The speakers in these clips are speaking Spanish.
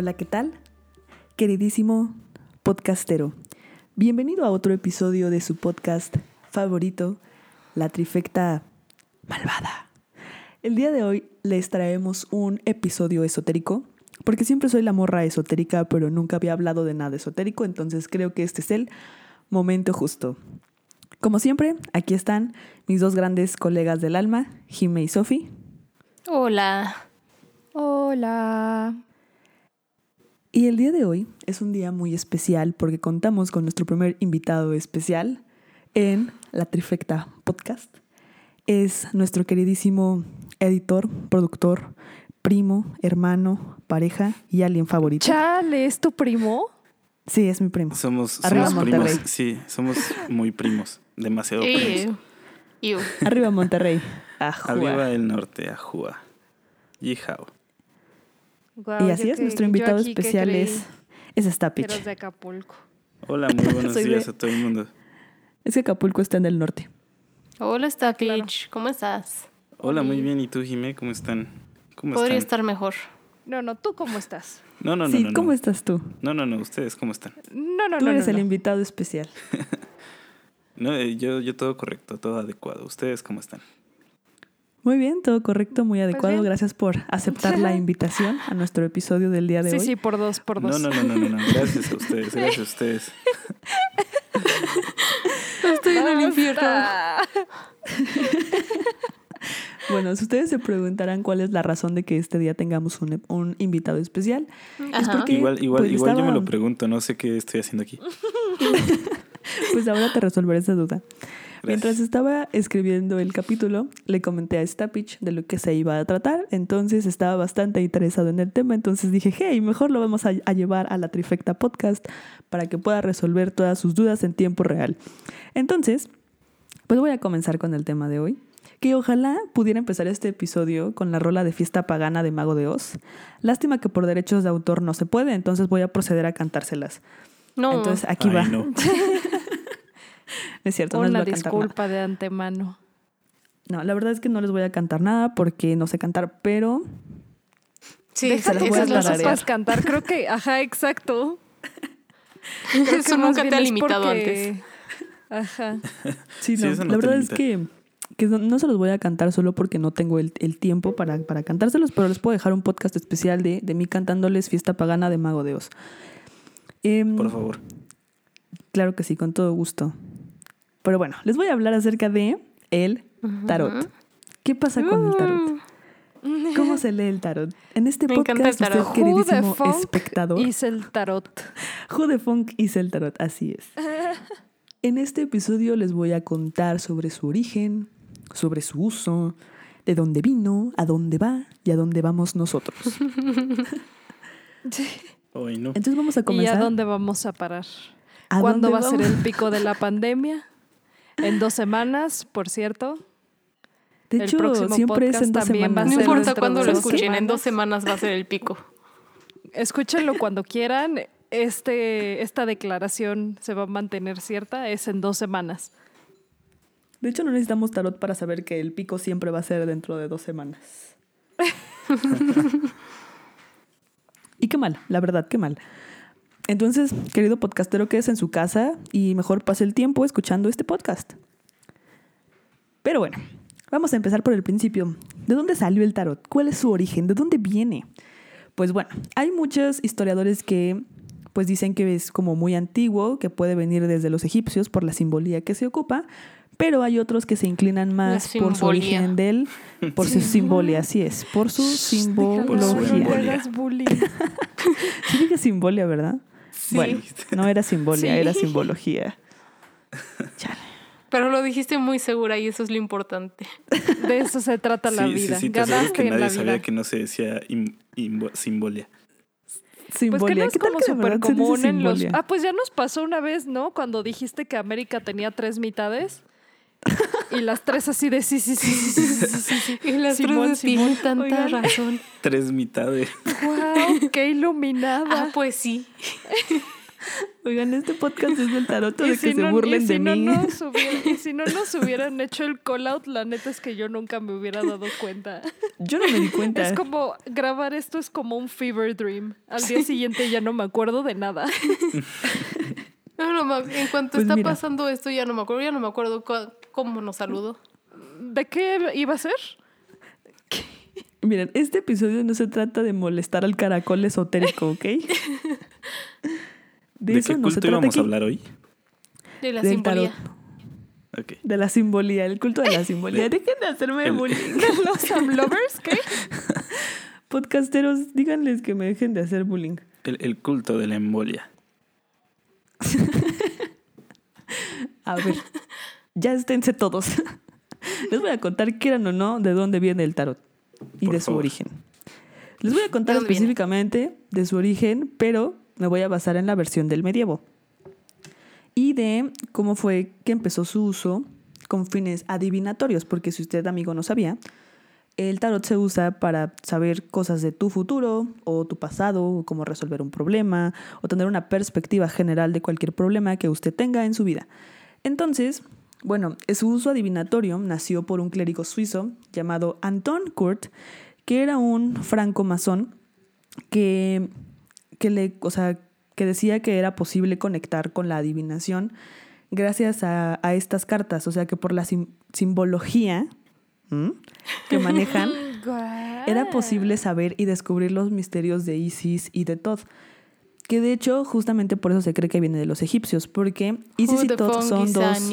Hola, ¿qué tal? Queridísimo podcastero, bienvenido a otro episodio de su podcast favorito, La Trifecta Malvada. El día de hoy les traemos un episodio esotérico, porque siempre soy la morra esotérica, pero nunca había hablado de nada esotérico, entonces creo que este es el momento justo. Como siempre, aquí están mis dos grandes colegas del alma, Jime y Sofi. Hola. Hola. Y el día de hoy es un día muy especial porque contamos con nuestro primer invitado especial en la Trifecta Podcast. Es nuestro queridísimo editor, productor, primo, hermano, pareja y alguien favorito. Chale, ¿es tu primo? Sí, es mi primo. Somos, Arriba somos Monterrey. primos. Sí, somos muy primos. Demasiado Ew. primos. Ew. Arriba Monterrey. Ajua. Arriba el norte, Ajua. Yijao. Y así es, que- nuestro invitado especial es, es Stapich. eras de Acapulco. Hola, muy buenos de- días a todo el mundo. Es que Acapulco está en el norte. Hola, Stapich. Claro. ¿Cómo estás? Hola, muy bien. ¿Y tú, Jimé? ¿Cómo están? ¿Cómo Podría están? estar mejor. No, no, ¿tú cómo estás? No, no, no, sí, no. ¿cómo no. estás tú? No, no, no. ¿Ustedes cómo están? No, no, Tú no. eres no, el no. invitado especial. No, eh, yo, yo todo correcto, todo adecuado. ¿Ustedes cómo están? Muy bien, todo correcto, muy adecuado. bien. Gracias por aceptar la invitación a nuestro episodio del día de Sí, hoy. sí, por dos, por dos. no, no, no, no, no. Gracias a ustedes, gracias a ustedes. Estoy en el infierno. Bueno, si ustedes se preguntarán cuál es la razón de que este día tengamos un, un invitado especial, es porque Igual, igual, pues, igual yo me lo pregunto. No sé qué estoy haciendo aquí. Pues ahora te resolveré esa duda. Mientras estaba escribiendo el capítulo, le comenté a Stapich de lo que se iba a tratar, entonces estaba bastante interesado en el tema, entonces dije, hey, mejor lo vamos a, a llevar a la Trifecta Podcast para que pueda resolver todas sus dudas en tiempo real. Entonces, pues voy a comenzar con el tema de hoy, que ojalá pudiera empezar este episodio con la rola de fiesta pagana de Mago de Oz. Lástima que por derechos de autor no se puede, entonces voy a proceder a cantárselas. No. Entonces aquí Ay, va. no. No es cierto, no les Una voy a cantar nada. disculpa de antemano. No, la verdad es que no les voy a cantar nada porque no sé cantar, pero sí, se las voy a cantar. Creo que, ajá, exacto. Creo que Eso nunca te ha limitado porque- antes. Ajá. sí, Sí, no, eso no la verdad es que, que no, no se los voy a cantar solo porque no tengo el, el tiempo para, para cantárselos, pero les puedo dejar un podcast especial de, de mí cantándoles Fiesta Pagana de Mago de Oz. Em, Por favor. Claro que sí, con todo gusto. Pero bueno, les voy a hablar acerca de el tarot. ¿Qué pasa con el tarot? ¿Cómo se lee el tarot? En este Me encanta podcast, el tarot. usted, Who the queridísimo espectador, hice el tarot. Who the Funk hizo el tarot, así es. En este episodio les voy a contar sobre su origen, sobre su uso, de dónde vino, a dónde va y a dónde vamos nosotros. Hoy no. Entonces vamos a ¿Y comenzar. a dónde vamos a parar? ¿A ¿Cuándo va a ser el pico de la pandemia? En dos semanas, por cierto. De el hecho, próximo siempre es en podcast dos también va a semanas. No importa cuándo lo escuchen, en semanas. dos semanas va a ser el pico. Escúchenlo cuando quieran. Este, esta declaración se va a mantener cierta. Es en dos semanas. De hecho, no necesitamos tarot para saber que el pico siempre va a ser dentro de dos semanas. y qué mal, la verdad, qué mal. Entonces, querido podcastero, quédese en su casa y mejor pase el tiempo escuchando este podcast. Pero bueno, vamos a empezar por el principio. ¿De dónde salió el tarot? ¿Cuál es su origen? ¿De dónde viene? Pues bueno, hay muchos historiadores que pues dicen que es como muy antiguo, que puede venir desde los egipcios por la simbolía que se ocupa, pero hay otros que se inclinan más por su origen del, por su simbolía, así es, por su Por su simbología. Sí dije simbolia, ¿verdad? Sí. Bueno, no era simbolia, Sí. era simbología. Chale. Pero lo dijiste muy segura y eso es lo importante. De eso se trata la Sí, vida. sí, te aseguro Ganaste que en la nadie sabía que no se decía im- imbo- simbolia. Simbolia. Pues que no es ¿Qué como súper común en los... Ah, pues ya nos pasó una vez, ¿no? Cuando dijiste que América tenía tres mitades. Y las tres así de sí, sí, sí, sí, sí, sí, sí, sí. Y las Simón, tres tienen Simón. tanta Oigan. razón. Tres mitades. ¡Wow! ¡Qué iluminada! Ah, pues sí. Oigan, este podcast es del tarot Y de si que se no- y burlen si de no mí. nos hubiera- y si no nos hubieran hecho el call out, la neta es que yo nunca me hubiera dado cuenta. Yo no me di cuenta. Es como grabar esto es como un fever dream. Al día siguiente ya no me acuerdo de nada. No, no me- en cuanto Pues está mira. pasando esto, ya no me acuerdo. Ya no me acuerdo cómo nos saludó. ¿De qué iba a ser? Miren, este episodio no se trata de molestar al caracol esotérico, ¿ok? De, ¿De, eso qué no se culto íbamos aquí. a hablar hoy? De la Del simbolía. De la simbolía, el culto de la simbolía. Dejen de hacerme El- bullying. ¿Los Lovers? ¿Qué? Podcasteros, díganles que me dejen de hacer bullying. El, el culto de la embolia. A ver, ya esténse todos. Les voy a contar, quieran o no, de dónde viene el tarot y Por de su favor. origen. Les voy a contar ¿De dónde viene? específicamente de su origen, pero me voy a basar en la versión del medievo y de cómo fue que empezó su uso con fines adivinatorios, porque si usted, amigo, no sabía, el tarot se usa para saber cosas de tu futuro o tu pasado, o cómo resolver un problema, o tener una perspectiva general de cualquier problema que usted tenga en su vida. Entonces, bueno, su uso adivinatorio nació por un clérigo suizo llamado Anton Kurt, que era un franco-masón que, que, o sea, que decía que era posible conectar con la adivinación gracias a, estas cartas, o sea que por la sim- simbología ¿m? Que manejan, era posible saber y descubrir los misterios de Isis y de Thoth. Que de hecho, justamente por eso se cree que viene de los egipcios, porque Isis Who y funk son dos.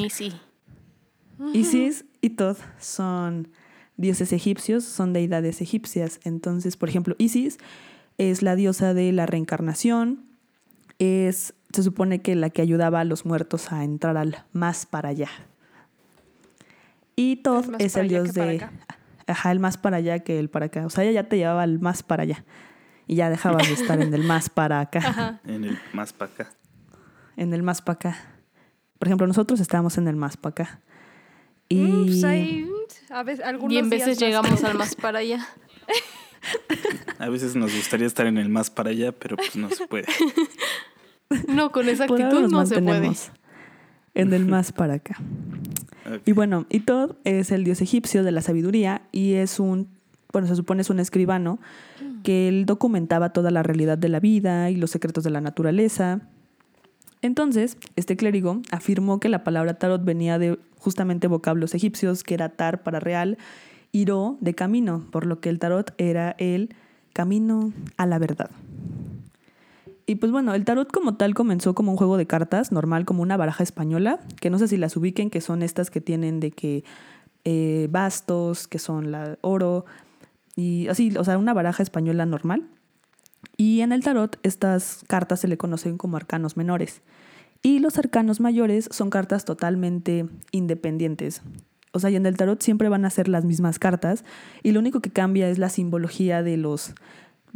Isis y Thoth son dioses egipcios, son deidades egipcias. Entonces, por ejemplo, Isis es la diosa de la reencarnación, es, se supone que la que ayudaba a los muertos a entrar al más para allá. Y más es el dios de... acá. Ajá, el más para allá que el para acá. O sea, ella ya te llevaba al más para allá. Y ya dejabas de estar en el más para acá. Ajá. En el más para acá. En el más para acá. Por ejemplo, nosotros estábamos en el más para acá. Y... Mm, pues ahí, a veces, algunos Y en veces llegamos al más para allá. A veces nos gustaría estar en el más para allá, pero pues no se puede. No, con esa actitud no se puede. En el más para acá. Y bueno, y es el dios egipcio de la sabiduría y es un, bueno, se supone es un escribano que él documentaba toda la realidad de la vida y los secretos de la naturaleza. Entonces, este clérigo afirmó que la palabra tarot venía de justamente vocablos egipcios, que era tar para real y ro de camino, por lo que el tarot era el camino a la verdad. Y pues bueno, el tarot como tal comenzó como un juego de cartas, normal como una baraja española, que no sé si las ubiquen, que son estas que tienen de que eh, bastos, que son la oro, y así, o sea, una baraja española normal. Y en el tarot estas cartas se le conocen como arcanos menores. Y los arcanos mayores son cartas totalmente independientes. O sea, y en el tarot siempre van a ser las mismas cartas y lo único que cambia es la simbología de los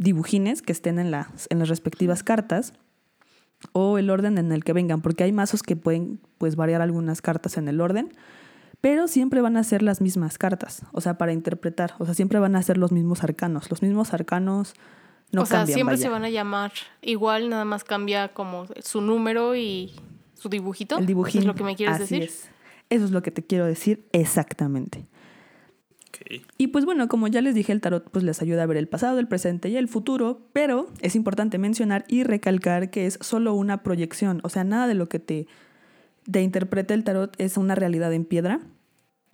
dibujines que estén en las, en las respectivas cartas o el orden en el que vengan, porque hay mazos que pueden pues variar algunas cartas en el orden, pero siempre van a ser las mismas cartas, o sea, para interpretar, o sea, siempre van a ser los mismos arcanos, los mismos arcanos no o sea, cambian, siempre vaya. se van a llamar igual, nada más cambia como su número y su dibujito. El dibujín. ¿Eso es lo que me quieres así decir? es. Eso es lo que te quiero decir exactamente. Y pues bueno, como ya les dije, el tarot pues les ayuda a ver el pasado, el presente y el futuro, pero es importante mencionar y recalcar que es solo una proyección, o sea, nada de lo que te, te interprete el tarot es una realidad en piedra.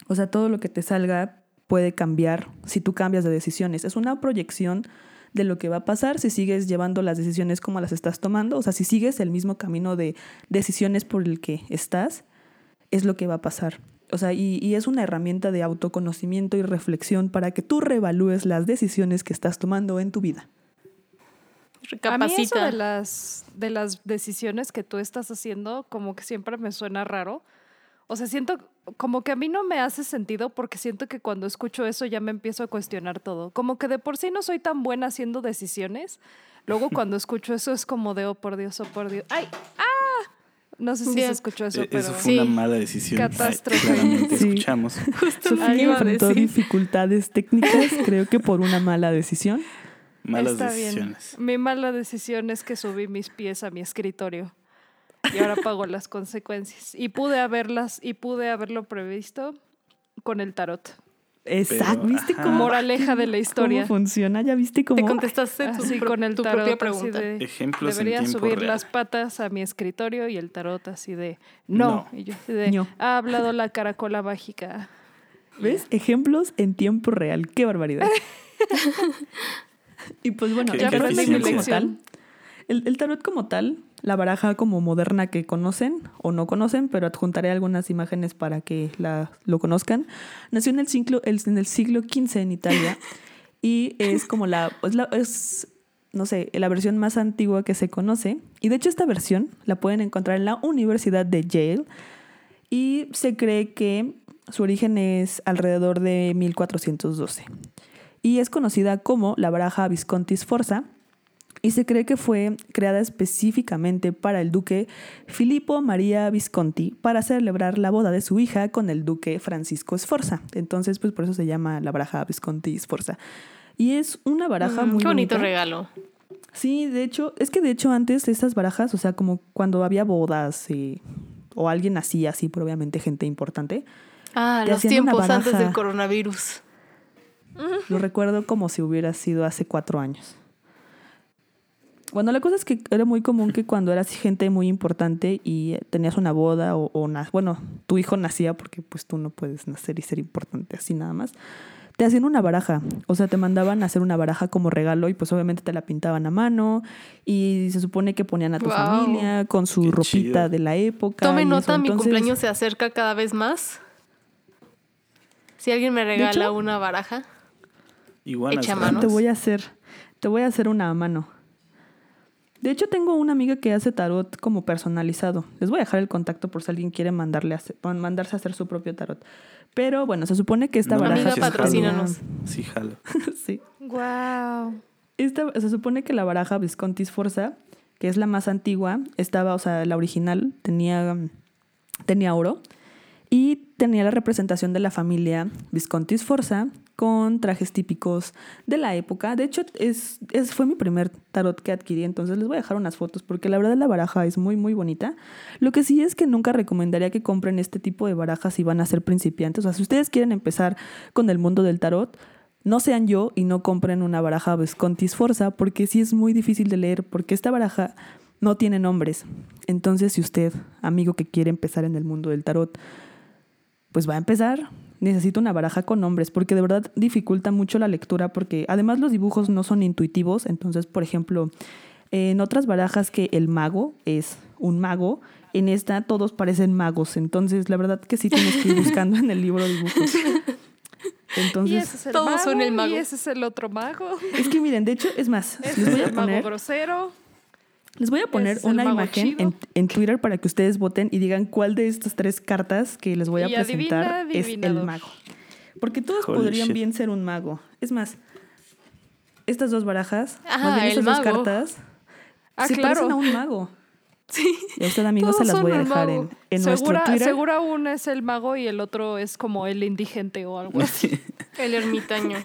O sea, todo lo que te salga puede cambiar si tú cambias de decisiones. Es una proyección de lo que va a pasar si sigues llevando las decisiones como las estás tomando, o sea, si sigues el mismo camino de decisiones por el que estás, es lo que va a pasar. O sea, y, y es una herramienta de autoconocimiento y reflexión para que tú reevalúes las decisiones que estás tomando en tu vida. A mí eso Recapacita. de las, de las decisiones que tú estás haciendo, como que siempre me suena raro. O sea, siento como que a mí no me hace sentido porque siento que cuando escucho eso ya me empiezo a cuestionar todo. Como que de por sí no soy tan buena haciendo decisiones. Luego cuando escucho eso es como de, oh por Dios, oh por Dios. ¡Ay! ¡Ah! No sé si Bien. se escuchó eso, Eh, pero... Eso fue Sí. una mala decisión. Catástrofe. claramente Sí. escuchamos. Justo enfrentó dificultades técnicas, creo que por una mala decisión. Malas Está bien. decisiones. Mi mala decisión es que subí mis pies a mi escritorio. y ahora pago las consecuencias. Y pude haberlas, y pude haberlo previsto con el tarot. Exacto, Pero, ¿viste cómo? Moraleja de la historia. ¿Cómo funciona? ¿Ya viste cómo? Te contestaste tu, Así pro- con el tu tarot propia pregunta. de, Ejemplos en debería tiempo subir real. las patas a mi escritorio y el tarot así de no. No. Y yo así de No. ha hablado la caracola mágica. ¿Ves? Ejemplos en tiempo real. ¡Qué barbaridad! y pues bueno, tarot eficiencia. como tal, el, el tarot como tal, la baraja como moderna que conocen o no conocen, pero adjuntaré algunas imágenes para que la, lo conozcan, nació en el, siglo, el- en el siglo XV en Italia y es como la, es la- es, no sé, la versión más antigua que se conoce. Y de hecho esta versión la pueden encontrar en la Universidad de Yale y se cree que su origen es alrededor de 1412 y es conocida como la baraja Visconti Sforza y se cree que fue creada específicamente para el duque Filippo María Visconti para celebrar la boda de su hija con el duque Francisco Sforza. Entonces, pues por eso se llama la baraja Visconti Sforza. Y es una baraja Mm, muy Qué bonito bonita. regalo. Sí, de hecho, es que de hecho antes estas barajas, o sea, como cuando había bodas eh, o alguien nacía así, pero obviamente gente importante, Ah, los tiempos antes del coronavirus. Lo recuerdo como si hubiera sido hace cuatro años. Bueno, la cosa es que era muy común que cuando eras gente muy importante y tenías una boda o, o na- bueno, tu hijo nacía porque pues tú no puedes nacer y ser importante así nada más. Te hacían una baraja, o sea, te mandaban a hacer una baraja como regalo y pues obviamente te la pintaban a mano y se supone que ponían a tu familia con su Qué ropita chido. de la época. Tome nota, mi cumpleaños se acerca cada vez más. Si alguien me regala hecho- una baraja, Iguanas Echa grandes. manos. Te voy a hacer, te voy a hacer una a mano. De hecho, tengo una amiga que hace tarot como personalizado. Les voy a dejar el contacto por si alguien quiere mandarle a hacer- mandarse a hacer su propio tarot. Pero bueno, se supone que esta No, baraja... Amiga, sí, patrocínanos. Sí, jalo. sí. Wow. Esta, se supone que la baraja Visconti Sforza, que es la más antigua, estaba, o sea, la original tenía, tenía oro y tenía la representación de la familia Visconti Sforza con trajes típicos de la época. De hecho, es, fue mi primer tarot que adquirí, entonces les voy a dejar unas fotos porque la verdad la baraja es muy, muy bonita. Lo que sí es que nunca recomendaría que compren este tipo de barajas si van a ser principiantes. O sea, si ustedes quieren empezar con el mundo del tarot, no sean yo y no compren una baraja Visconti Sforza porque sí es muy difícil de leer porque esta baraja no tiene nombres. Entonces, si usted, amigo que quiere empezar en el mundo del tarot, pues va a empezar, necesita una baraja con nombres porque de verdad dificulta mucho la lectura porque además los dibujos no son intuitivos. Entonces, por ejemplo, en otras barajas que el mago es un mago, en esta todos parecen magos. Entonces, la verdad que sí tienes que ir buscando en el libro dibujos. y Entonces, ese es el todos mago, son el mago. y ese es el otro mago. es que miren, de hecho, es más, Ese les es voy a el mago grosero. Les voy a poner una imagen en, en Twitter para que ustedes voten y digan cuál de estas tres cartas que les voy a Y presentar adivina, es el mago. Porque todos Holy podrían shit. bien ser un mago. Es más, estas dos barajas, Ah, más bien estas dos mago. cartas, Ah, se claro. parecen a un mago. Sí. Y a usted, amigos, se las voy a dejar en, en nuestro Twitter. segura uno es el mago y el otro es como el indigente o algo así. El ermitaño.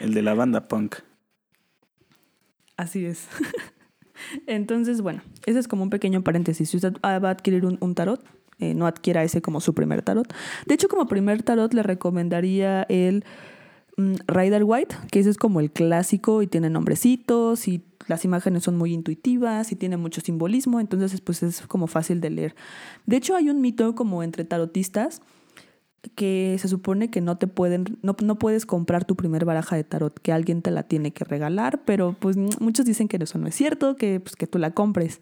El de la banda punk. Así es. Entonces, bueno, ese es como un pequeño paréntesis. Si usted ah, va a adquirir un, un tarot, eh, no adquiera ese como su primer tarot. De hecho, como primer tarot le recomendaría el mm, Rider White, que ese es como el clásico y tiene nombrecitos y las imágenes son muy intuitivas y tiene mucho simbolismo, entonces pues es como fácil de leer. De hecho, hay un mito como entre tarotistas que se supone que no te pueden, no, no puedes comprar tu primer baraja de tarot, que alguien te la tiene que regalar, pero pues mm, muchos dicen que eso no es cierto, que pues que tú la compres.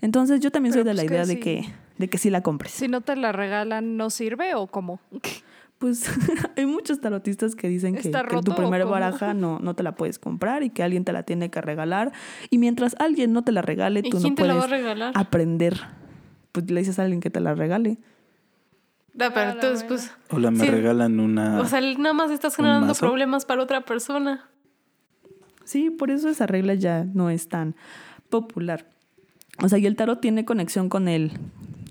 Entonces yo también soy de la pues, que idea de que, de que sí la compres. Si no te la regalan, ¿no sirve o cómo? Pues hay muchos tarotistas que dicen que, ¿Está que tu primera baraja no, no te la puedes comprar y que alguien te la tiene que regalar. Y mientras alguien no te la regale, ¿Y tú no la puedes aprender. Pues le dices a alguien que te la regale. Ah, pero la entonces, buena. pues. Hola, me Sí. regalan una. O sea, nada más estás ¿Un generando problemas para otra persona. Sí, por eso esa regla ya no es tan popular. O sea, y el tarot tiene conexión con el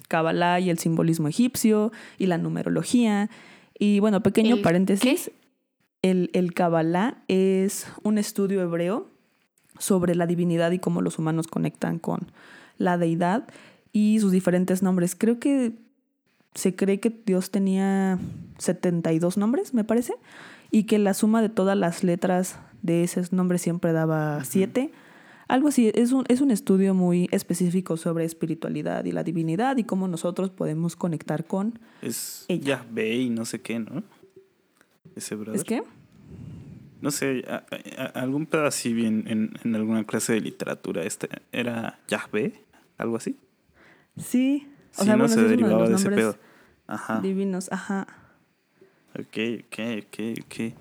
Kabbalah y el simbolismo egipcio y la numerología. Y bueno, pequeño ¿El paréntesis. El, el Kabbalah es un estudio hebreo sobre la divinidad y cómo los humanos conectan con la deidad. y sus diferentes nombres. Creo que se cree que Dios tenía 72 nombres, me parece, y que la suma de todas las letras de esos nombres siempre daba 7. Algo así, es un, es un estudio muy específico sobre espiritualidad y la divinidad y cómo nosotros podemos conectar con... Es Ella. Yahvé y no sé qué, ¿no? Ese brother. ¿Es que? No sé, a- algún pedacito bien en, en alguna clase de literatura. Este era Yahvé, algo así. Sí. O sí, sea, no bueno, se es de derivaba los de ese pedo. Ajá. divinos, ajá. Ok, ok, ok, ok.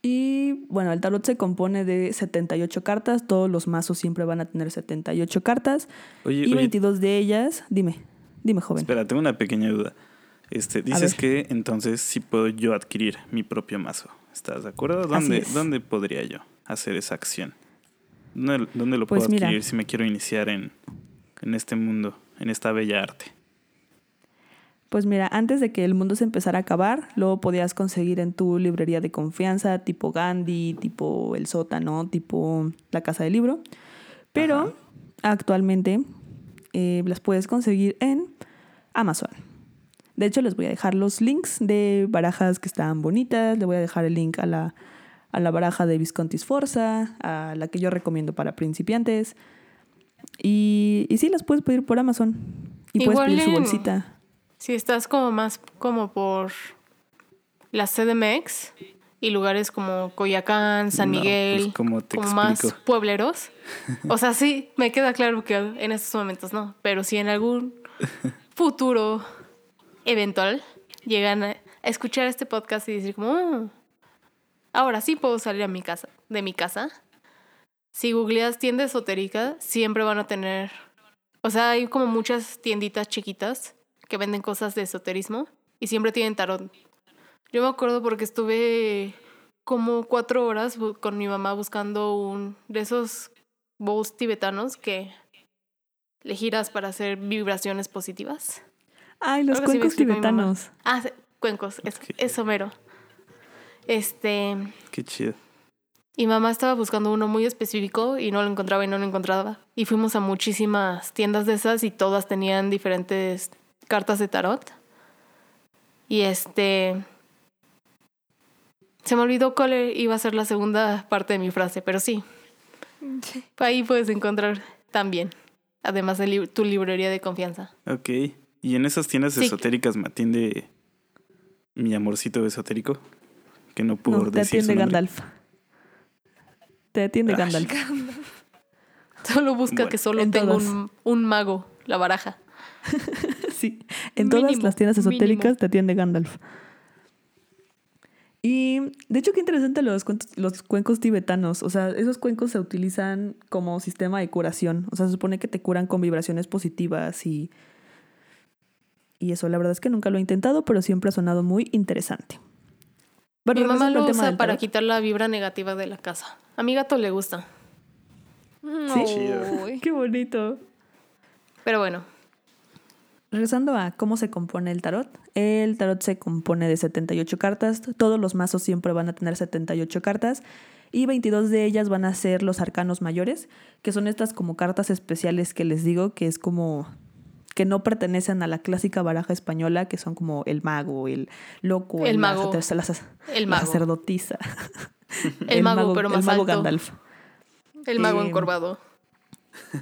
Y bueno, el tarot se compone de 78 cartas, todos los mazos siempre van a tener 78 cartas Oye, y oye, 22 de ellas, dime, dime joven. espera, tengo una pequeña duda. Este, dices que entonces sí puedo yo adquirir mi propio mazo. ¿Estás de acuerdo? ¿Dónde. ¿dónde podría yo hacer esa acción? ¿Dónde, dónde lo Pues puedo mira. adquirir si me quiero iniciar en, en este mundo, en esta bella arte? Pues mira, antes de que el mundo se empezara a acabar, lo podías conseguir en tu librería de confianza, tipo Gandhi, tipo El Sótano, tipo La Casa del Libro. Pero actualmente eh, las puedes conseguir en Amazon. De hecho, les voy a dejar los links de barajas que están bonitas. Le voy a dejar el link a la, a la baraja de Visconti Sforza, a la que yo recomiendo para principiantes. Y, y sí, las puedes pedir por Amazon. Y puedes pedir su bolsita. Si estás como más como por la CDMX y lugares como Coyacán, San No, Miguel, pues, ¿cómo te como más puebleros. O sea, sí, me queda claro que en estos momentos no, pero si en algún futuro eventual llegan a a escuchar este podcast y decir como, "Oh, ahora sí puedo salir a mi casa, de mi casa. Si googleas tienda esotérica, siempre van a tener, o sea, hay como muchas tienditas chiquitas que venden cosas de esoterismo y siempre tienen tarot. Yo me acuerdo porque estuve como cuatro horas con mi mamá buscando un de esos bowls tibetanos que le giras para hacer vibraciones positivas. Ay, los cuencos tibetanos. Ah, cuencos, es, es Homero. Este, Qué chido. Y mamá estaba buscando uno muy específico y no lo encontraba y no lo encontraba. Y fuimos a muchísimas tiendas de esas y todas tenían diferentes cartas de tarot. Y este... Se me olvidó cuál iba a ser la segunda parte de mi frase, pero sí. Ahí puedes encontrar también. Además de tu librería de confianza. Ok. ¿Y en esas tiendas Sí. esotéricas me atiende mi amorcito esotérico? Que no puedo No, te decir su atiende nombre. Gandalf. Te atiende. Gandalf. Solo busca Bueno, que solo en tenga un, un mago, la baraja. Sí, en todas las tiendas esotéricas mínimo. te atiende Gandalf. Y de hecho, qué interesante los, cuentos- los cuencos tibetanos. O sea, esos cuencos se utilizan como sistema de curación. O sea, se supone que te curan con vibraciones positivas y. Y eso, la verdad es que nunca lo he intentado, pero siempre ha sonado muy interesante. Bueno, Mi mamá lo usa para tarot. quitar la vibra negativa de la casa. A mi gato le gusta. Sí. Chido. Uy. Qué bonito. Pero bueno, Regresando a cómo se compone el tarot. El tarot se compone de 78 cartas. Todos los mazos siempre van a tener 78 cartas. Y 22 de ellas van a ser los arcanos mayores, que son estas como cartas especiales que les digo, que es como que no pertenecen a la clásica baraja española, que son como el mago, el loco, El la mago. la el la mago. sacerdotisa. El mago, pero más El mago alto. Gandalf. El mago Eh, encorvado.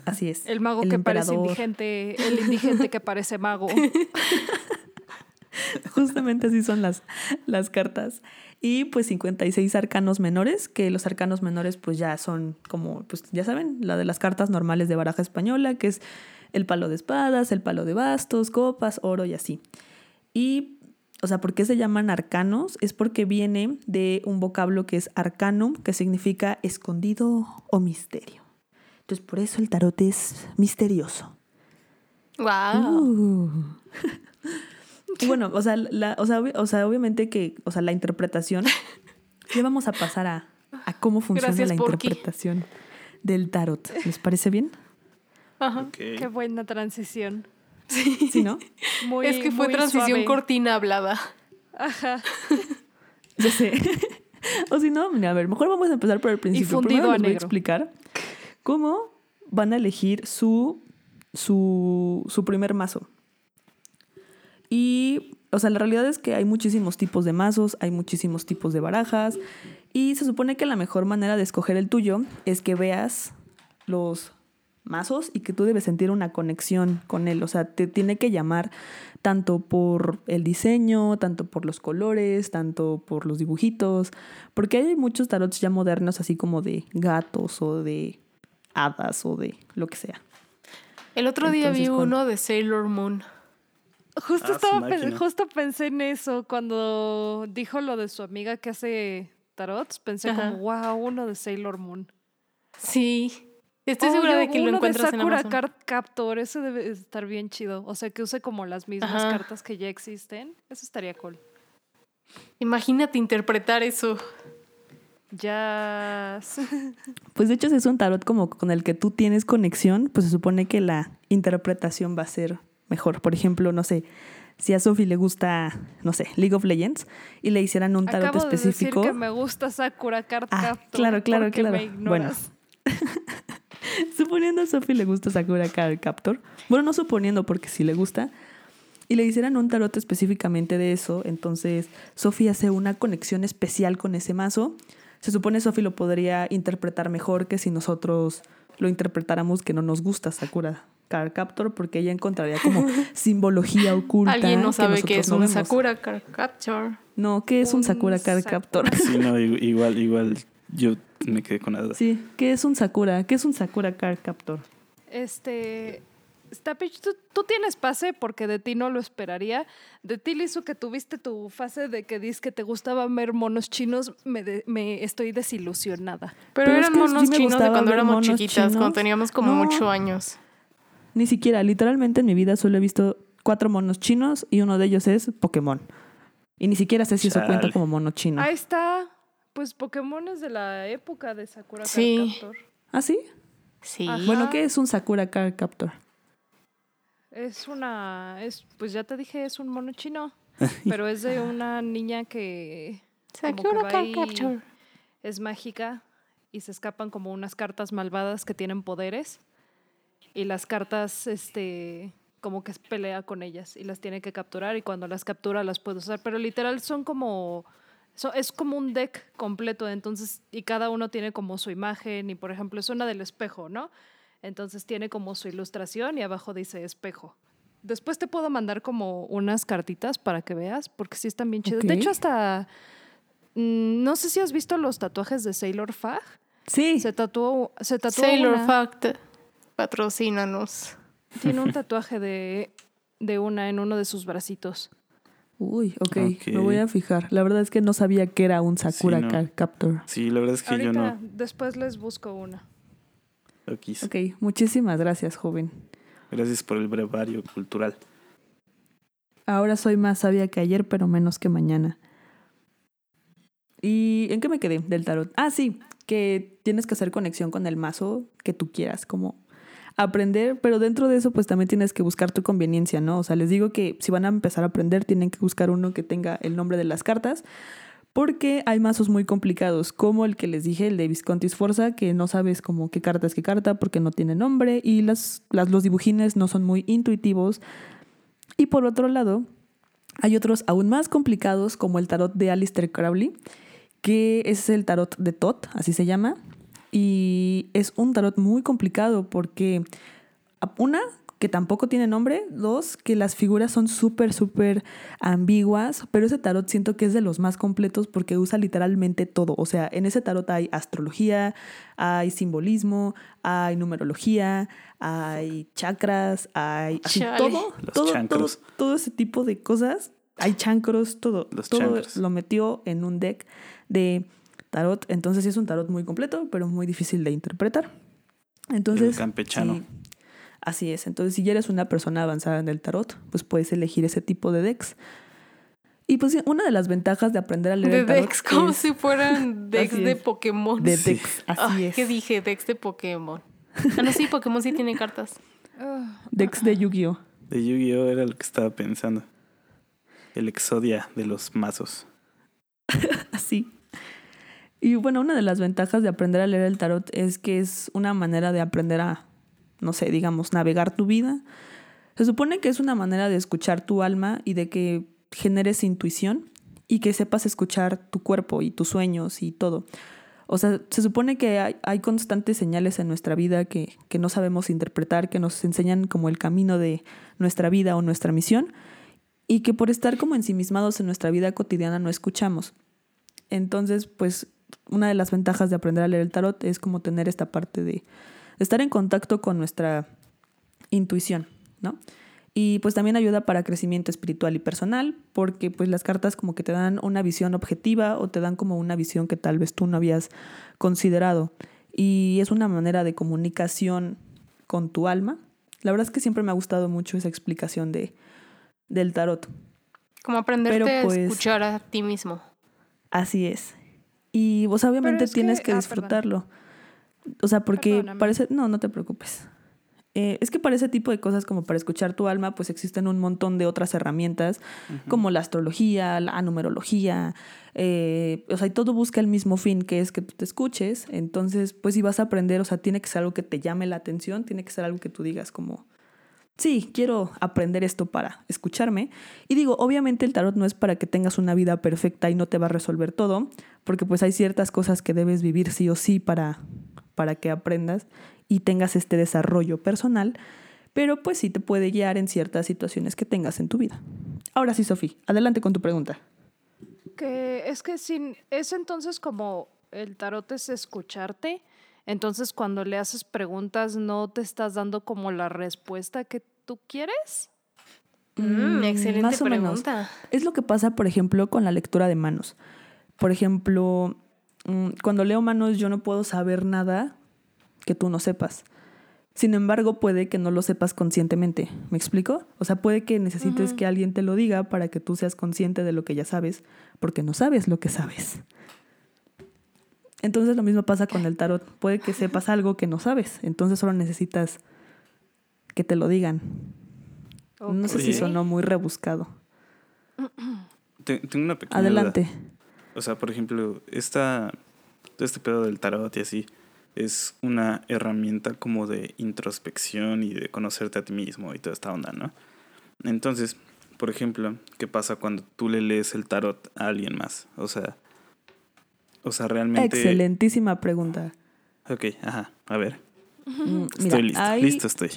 Así es. El mago que parece indigente, el indigente que parece mago. Justamente así son las, las cartas. Y pues 56 arcanos menores, que los arcanos menores pues ya son como, pues ya saben, la de las cartas normales de baraja española, que es el palo de espadas, el palo de bastos, copas, oro y así. Y, o sea, ¿por qué se llaman arcanos? Es porque viene de un vocablo que es arcanum, que significa escondido o misterio. Entonces, por eso el tarot es misterioso. Wow. Uh. Y bueno, o sea, la, o, sea, o sea, obviamente que, o sea, la interpretación, ya vamos a pasar a, a cómo funciona Gracias, la interpretación del tarot. ¿Les parece bien? Ajá. Qué buena transición. Sí, ¿no? Muy, es que fue muy transición suave. cortina hablada. Ajá. Yo sé. o si no, mira, a ver, mejor vamos a empezar por el principio. fundido Primero a les voy a explicar cómo van a elegir su, su, su primer mazo. Y, o sea, la realidad es que hay muchísimos tipos de mazos, hay muchísimos tipos de barajas. Y se supone que la mejor manera de escoger el tuyo es que veas los mazos y que tú debes sentir una conexión con él. O sea, te tiene que llamar tanto por el diseño, tanto por los colores, tanto por los dibujitos. Porque hay muchos tarots ya modernos, así como de gatos o de hadas o de lo que sea. El otro día vi con- uno de Sailor Moon. Justo, Ah, estaba justo pensé en eso cuando dijo lo de su amiga que hace tarots. Pensé Ajá. como, wow, uno de Sailor Moon. Sí. Estoy Oh, segura de que lo uno encuentras de en Sakura Amazon. Card Captor, ese debe estar bien chido. O sea, que use como las mismas Ajá. cartas que ya existen. Eso estaría cool. Imagínate interpretar eso. Ya. Pues de hecho, si es un tarot como con el que tú tienes conexión, pues se supone que la interpretación va a ser mejor. Por ejemplo, no sé, si a Sophie le gusta, no sé, League of Legends y le hicieran un tarot Acabo específico. de decir que me gusta Sakura Card Ah, Captor. claro, claro, claro. Me ignoras. suponiendo a Sophie le gusta Sakura Card Captor. Bueno, no suponiendo porque sí le gusta. Y le hicieran un tarot específicamente de eso. Entonces, Sophie hace una conexión especial con ese mazo. Se supone Sophie lo podría interpretar mejor que si nosotros lo interpretáramos que no nos gusta Sakura Card Captor, porque ella encontraría como simbología oculta. Alguien no que sabe qué nosotros es no un vemos. Sakura Card Capture. No, ¿qué es un, Un Sakura Card. Captor? Sí, no, igual, igual yo me quedé con la duda. Sí, ¿qué es un Sakura? ¿Qué es un Sakura Card Captor? Este. Stapich, ¿tú, tú tienes pase porque de ti no lo esperaría. De ti, Lizu, que tuviste tu fase de que dices que te gustaban ver monos chinos, me, de- me estoy desilusionada. Pero, Pero es eran que sí monos chinos de cuando éramos chiquitas, chinos. cuando teníamos como No. ocho años. Ni siquiera, literalmente en mi vida solo he visto cuatro monos chinos y uno de ellos es Pokémon. Y ni siquiera sé si eso cuenta Chale. como mono chino. Ahí está. Pues Pokémon es de la época de Sakura Card Sí. Captor. ¿Ah, sí? Sí. Ajá. Bueno, ¿qué es un Sakura Card Captor? Es una. Es, pues ya te dije, es un mono chino. pero es de una niña que como que Sakura va Card Capture. es mágica y se escapan como unas cartas malvadas que tienen poderes. Y las cartas, este, como que pelea con ellas y las tiene que capturar y cuando las captura las puede usar. Pero literal son como, so- es como un deck completo, entonces, y cada uno tiene como su imagen y por ejemplo es una del espejo, ¿no? Entonces tiene como su ilustración y abajo dice espejo. Después te puedo mandar como unas cartitas para que veas, porque sí están bien chidas. De hecho, hasta, mm, no sé si has visto los tatuajes de Sailor Fag. Sí. Se tatuó, se tatuó Sailor una- Fact, patrocínanos. Tiene un tatuaje de, de una en uno de sus bracitos. Uy, ok, Ok. me voy a fijar. La verdad es que no sabía que era un Sakura Sí, no. Card Captor. Sí, la verdad es que Ahorita, yo no después les busco una. lo quise. Ok, muchísimas gracias, joven. Gracias por el brevario cultural. Ahora soy más sabia que ayer, pero menos que mañana. ¿Y en qué me quedé del tarot? Ah, sí, que tienes que hacer conexión con el mazo que tú quieras, como aprender, pero dentro de eso pues también tienes que buscar tu conveniencia, ¿no? O sea, les digo que si van a empezar a aprender tienen que buscar uno que tenga el nombre de las cartas, porque hay mazos muy complicados, como el que les dije, el de Visconti Sforza, que no sabes como qué carta es qué carta porque no tiene nombre y las, los dibujines no son muy intuitivos. Y por otro lado, hay otros aún más complicados como el tarot de Alistair Crowley, que es el tarot de Tot, así se llama. Y es un tarot muy complicado porque, una, que tampoco tiene nombre, dos, que las figuras son súper, súper ambiguas, pero ese tarot siento que es de los más completos porque usa literalmente todo. O sea, en ese tarot hay astrología, hay simbolismo, hay numerología, hay chakras, hay así, todo, Los todo, todo ese tipo de cosas. Hay chancros, todo. Los todo chancros. lo metió en un deck de tarot. Entonces sí es un tarot muy completo, pero muy difícil de interpretar. Entonces, El campechano. sí, así es. Entonces, si ya eres una persona avanzada en el tarot, pues puedes elegir ese tipo de decks. Y pues sí, una de las ventajas de aprender a leer De el tarot decks, como es si fueran decks de. Pokémon. de Sí. decks, así es. ¿Qué dije? Decks de Pokémon. Ah, no, sí, Pokémon sí tiene cartas. Decks de Yu-Gi-Oh. De Yu-Gi-Oh! era lo que estaba pensando. El exodia de los mazos. Así. Y bueno, una de las ventajas de aprender a leer el tarot es que es una manera de aprender a no sé, digamos, navegar tu vida. Se supone que es una manera de escuchar tu alma y de que generes intuición y que sepas escuchar tu cuerpo y tus sueños y todo. O sea, se supone que hay, hay constantes señales en nuestra vida que, que no sabemos interpretar, que nos enseñan como el camino de nuestra vida o nuestra misión y que por estar como ensimismados en nuestra vida cotidiana no escuchamos. Entonces, pues una de las ventajas de aprender a leer el tarot es como tener esta parte de estar en contacto con nuestra intuición, ¿no? Y pues también ayuda para crecimiento espiritual y personal, porque pues las cartas como que te dan una visión objetiva o te dan como una visión que tal vez tú no habías considerado. Y es una manera de comunicación con tu alma. La verdad es que siempre me ha gustado mucho esa explicación de, del tarot. Como aprenderte Pero, pues, a escuchar a ti mismo. Así es. Y vos obviamente que- tienes que, ah, disfrutarlo. O sea, porque Perdóname. parece... No, no te preocupes. Eh, es que para ese tipo de cosas como para escuchar tu alma, pues existen un montón de otras herramientas, como la astrología, la numerología, eh, o sea, y todo busca el mismo fin, que es que tú te escuches. Entonces, pues si vas a aprender, o sea, tiene que ser algo que te llame la atención, tiene que ser algo que tú digas como, sí, quiero aprender esto para escucharme. Y digo, obviamente el tarot no es para que tengas una vida perfecta y no te va a resolver todo, porque pues hay ciertas cosas que debes vivir sí o sí para, para que aprendas y tengas este desarrollo personal, pero pues sí te puede guiar en ciertas situaciones que tengas en tu vida. Ahora sí, Sofía, adelante con tu pregunta. Que es que sin, es entonces como el tarot es escucharte, entonces cuando le haces preguntas no te estás dando como la respuesta que tú quieres. Mm, Mm, excelente más o menos. pregunta. Es lo que pasa, por ejemplo, con la lectura de manos. Por ejemplo, mm, cuando leo manos yo no puedo saber nada que tú no sepas. Sin embargo, puede que no lo sepas conscientemente. ¿Me explico? O sea, puede que necesites que alguien te lo diga para que tú seas consciente de lo que ya sabes, porque no sabes lo que sabes. Entonces lo mismo pasa con el tarot. Puede que sepas algo que no sabes, entonces solo necesitas que te lo digan. No sé si sonó muy rebuscado. Te- Tengo una pequeña duda. Adelante. O sea, por ejemplo, esta, este pedo del tarot y así es una herramienta como de introspección y de conocerte a ti mismo y toda esta onda, ¿no? Entonces, por ejemplo, ¿qué pasa cuando tú le lees el tarot a alguien más? O sea, o sea, realmente... Excelentísima pregunta. Ok, ajá, a ver. Mm, Estoy Mira, listo, hay, listo estoy.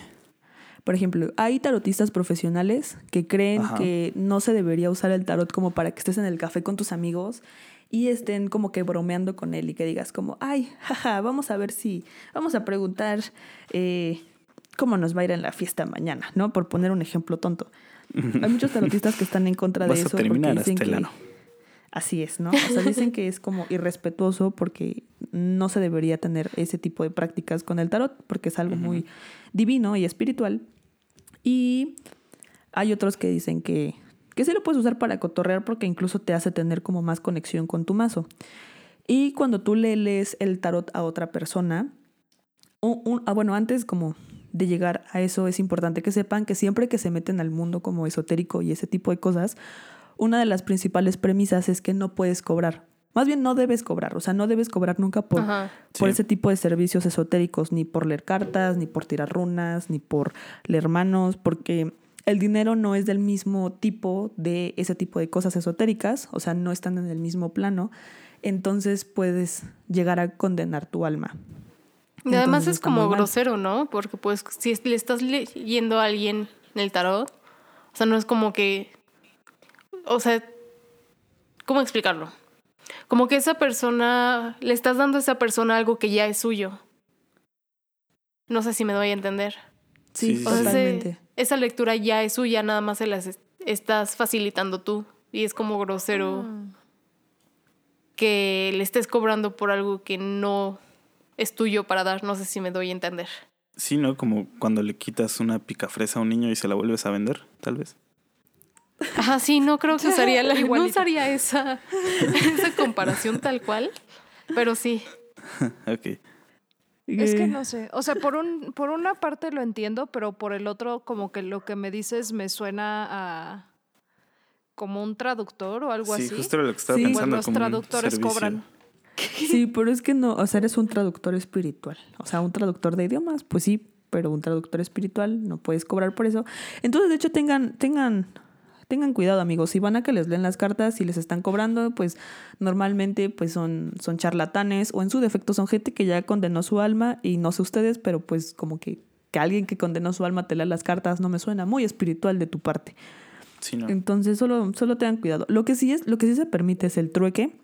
por ejemplo, hay tarotistas profesionales que creen Ajá. que no se debería usar el tarot como para que estés en el café con tus amigos y estén como que bromeando con él y que digas como, ay, jaja, vamos a ver si, vamos a preguntar eh, cómo nos va a ir en la fiesta mañana, ¿no? Por poner un ejemplo tonto. Hay muchos tarotistas que están en contra de Vas a eso terminar porque dicen hasta el que ano. Así es, ¿no? O sea, dicen que es como irrespetuoso porque no se debería tener ese tipo de prácticas con el tarot porque es algo muy divino y espiritual. Y hay otros que dicen que, que sí lo puedes usar para cotorrear porque incluso te hace tener como más conexión con tu mazo. Y cuando tú le lees el tarot a otra persona, un- un- ah, bueno, antes como de llegar a eso es importante que sepan que siempre que se meten al mundo como esotérico y ese tipo de cosas, una de las principales premisas es que no puedes cobrar. Más bien no debes cobrar, o sea, no debes cobrar nunca por, Ajá. por Sí. ese tipo de servicios esotéricos, ni por leer cartas, ni por tirar runas, ni por leer manos, porque el dinero no es del mismo tipo de ese tipo de cosas esotéricas, o sea, no están en el mismo plano, entonces puedes llegar a condenar tu alma. Y además Entonces es como grosero, ¿no? Porque pues si le estás leyendo a alguien en el tarot, o sea, no es como que, o sea, ¿cómo explicarlo? Como que esa persona, le estás dando a esa persona algo que ya es suyo. No sé si me doy a entender. Sí, Sí, O sea, ese- esa lectura ya es suya, nada más se las es- estás facilitando tú. Y es como grosero Mm. que le estés cobrando por algo que no es tuyo para dar. No sé si me doy a entender. Sí, ¿no? Como cuando le quitas una picafresa a un niño y se la vuelves a vender, tal vez. Ajá, sí, no creo que usaría, la, no usaría esa, esa comparación tal cual, pero sí. ok. Es que Eh, no sé, o sea, por un por una parte lo entiendo, pero por el otro como que lo que me dices me suena a como un traductor o algo Sí, así. justo era lo que estaba Sí. Pensando. los como un traductores servicio. cobran. Sí, pero es que no, o sea, eres un traductor espiritual, o sea, un traductor de idiomas, pues sí, pero un traductor espiritual no puedes cobrar por eso. Entonces, de hecho, tengan, tengan, tengan cuidado, amigos. Si van a que les leen las cartas y les están cobrando, pues normalmente pues son, son charlatanes o en su defecto son gente que ya condenó su alma y no sé ustedes, pero pues como que, que alguien que condenó su alma te lea las cartas no me suena muy espiritual de tu parte. Sí, no. Entonces, solo, solo tengan cuidado. Lo que sí es, lo que sí se permite es el trueque.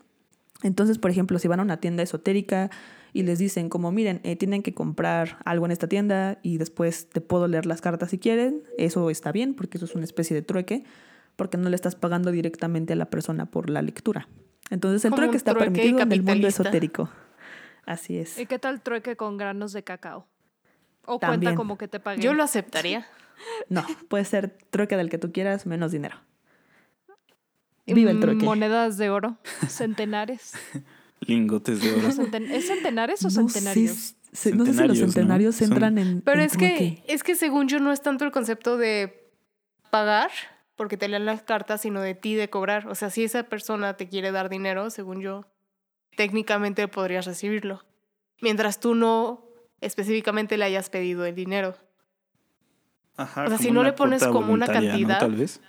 Entonces, por ejemplo, si van a una tienda esotérica y les dicen como, miren, eh, tienen que comprar algo en esta tienda y después te puedo leer las cartas si quieren, eso está bien porque eso es una especie de trueque, porque no le estás pagando directamente a la persona por la lectura. Entonces, el trueque está trueque permitido en el mundo esotérico. Así es. ¿Y qué tal trueque con granos de cacao? O También. cuenta como que te paguen. Yo lo aceptaría. No, puede ser trueque del que tú quieras, menos dinero. Viva el Mm, trueque. Monedas de oro, centenares. Lingotes de oro. Centen- ¿Es centenares o No sé, centenarios? no sé si los Centenarios, ¿no? centenarios Son- entran en. Pero en es que, es que según yo no es tanto el concepto de pagar, porque te leen las cartas, sino de ti de cobrar. O sea, si esa persona te quiere dar dinero, según yo, técnicamente podrías recibirlo. Mientras tú no específicamente le hayas pedido el dinero. Ajá, O sea, si no le pones como una cantidad. Tal vez.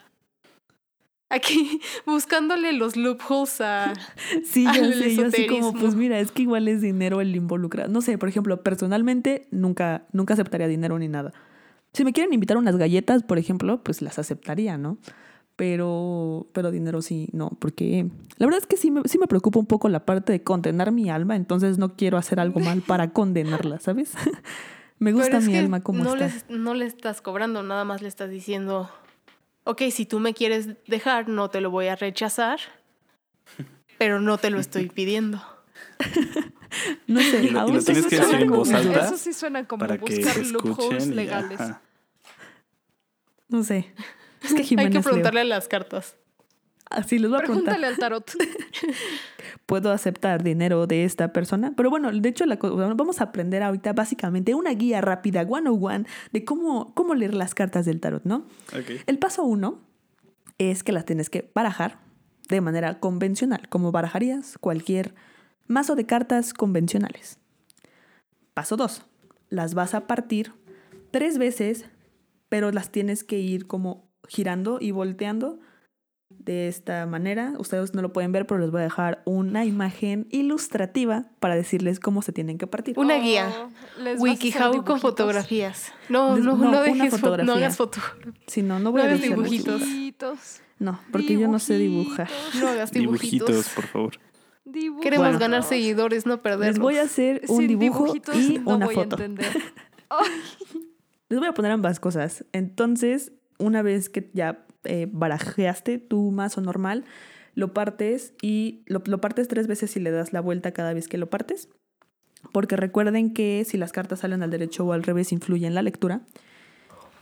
Aquí buscándole los loopholes a... Sí, ya al sé, yo así como, pues mira, es que igual es dinero el involucrado. No sé, por ejemplo, personalmente nunca, nunca aceptaría dinero ni nada. Si me quieren invitar unas galletas, por ejemplo, pues las aceptaría, ¿no? Pero, pero dinero sí, no, porque la verdad es que sí me, sí me preocupa un poco la parte de condenar mi alma, entonces no quiero hacer algo mal para condenarla, ¿sabes? me gusta mi alma como no está. les- no le estás cobrando, nada más le estás diciendo, ok, si tú me quieres dejar, no te lo voy a rechazar, pero no te lo estoy pidiendo. No sé, Y lo- y aún lo tienes que decir en voz alta Eso sí suena como para que buscar se loopholes escuchen. y- legales. ajá. No sé. Es que Hay que preguntarle las cartas. Así les voy a preguntar. Pregúntale al tarot. puedo aceptar dinero de esta persona. Pero bueno, de hecho, la vamos a aprender ahorita básicamente una guía rápida, 101, de cómo, cómo leer las cartas del tarot, ¿no? Ok. El paso uno es que las tienes que barajar de manera convencional, como barajarías cualquier mazo de cartas convencionales. Paso dos, las vas a partir tres veces, pero las tienes que ir como girando y volteando de esta manera. Ustedes no lo pueden ver, pero les voy a dejar una imagen ilustrativa para decirles cómo se tienen que partir. Una Oh, guía. ¿les vas a hacer WikiHow con fotografías. No, Les- no, no, no, dejes fo- no fotografía. hagas foto. Si no, no voy No a dibujitos. Dibujitos. No, porque yo no sé dibujar. No hagas dibujitos. Dibujitos, por favor. Queremos Bueno. ganar seguidores, no perderlos. Les voy a hacer un Sin dibujo dibujitos y no una voy foto. a entender. Les voy a poner ambas cosas. Entonces, una vez que ya eh, barajeaste tu mazo normal, lo partes y lo, lo partes tres veces y le das la vuelta cada vez que lo partes. Porque recuerden que si las cartas salen al derecho o al revés, influye en la lectura.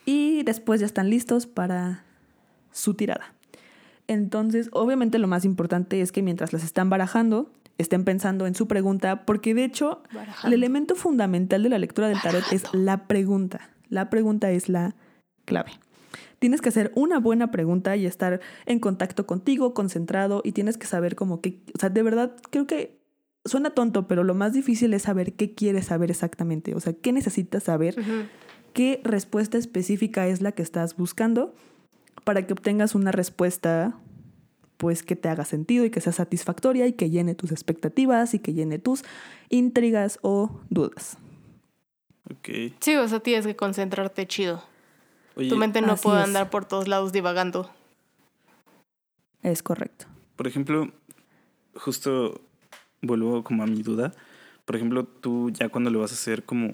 Y después ya están listos para su tirada. Entonces, obviamente lo más importante es que mientras las están barajando, estén pensando en su pregunta, porque de hecho el elemento fundamental de la lectura del tarot es la pregunta. La pregunta es la clave. Tienes que hacer una buena pregunta y estar en contacto contigo, concentrado, y tienes que saber como que, o sea, de verdad, creo que suena tonto, pero lo más difícil es saber qué quieres saber exactamente, o sea, qué necesitas saber, qué respuesta específica es la que estás buscando para que obtengas una respuesta pues que te haga sentido y que sea satisfactoria y que llene tus expectativas y que llene tus intrigas o dudas. Ok. Sí, o sea, tienes que concentrarte chido. Oye, tu mente no puede es. andar por todos lados divagando. Es correcto. por ejemplo, justo vuelvo como a mi duda. Por ejemplo, tú ya cuando le vas a hacer como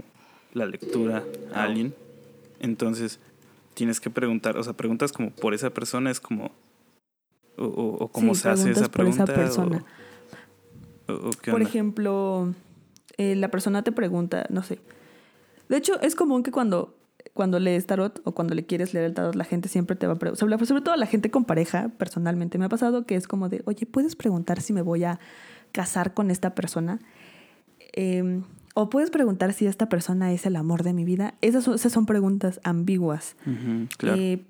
la lectura a alguien, entonces tienes que preguntar, o sea, preguntas como por esa persona, es como... O, o- o cómo Sí, se hace esa preguntas por esa pregunta. persona. o- Por ejemplo, eh, la persona te pregunta, no sé. De hecho, es común que cuando, cuando lees tarot o cuando le quieres leer el tarot, la gente siempre te va a preguntar. Sobre, sobre todo la gente con pareja, personalmente me ha pasado que es como de, oye, ¿puedes preguntar si me voy a casar con esta persona? Eh, o puedes preguntar si esta persona es el amor de mi vida. Esas son, esas son preguntas ambiguas. Claro. Eh,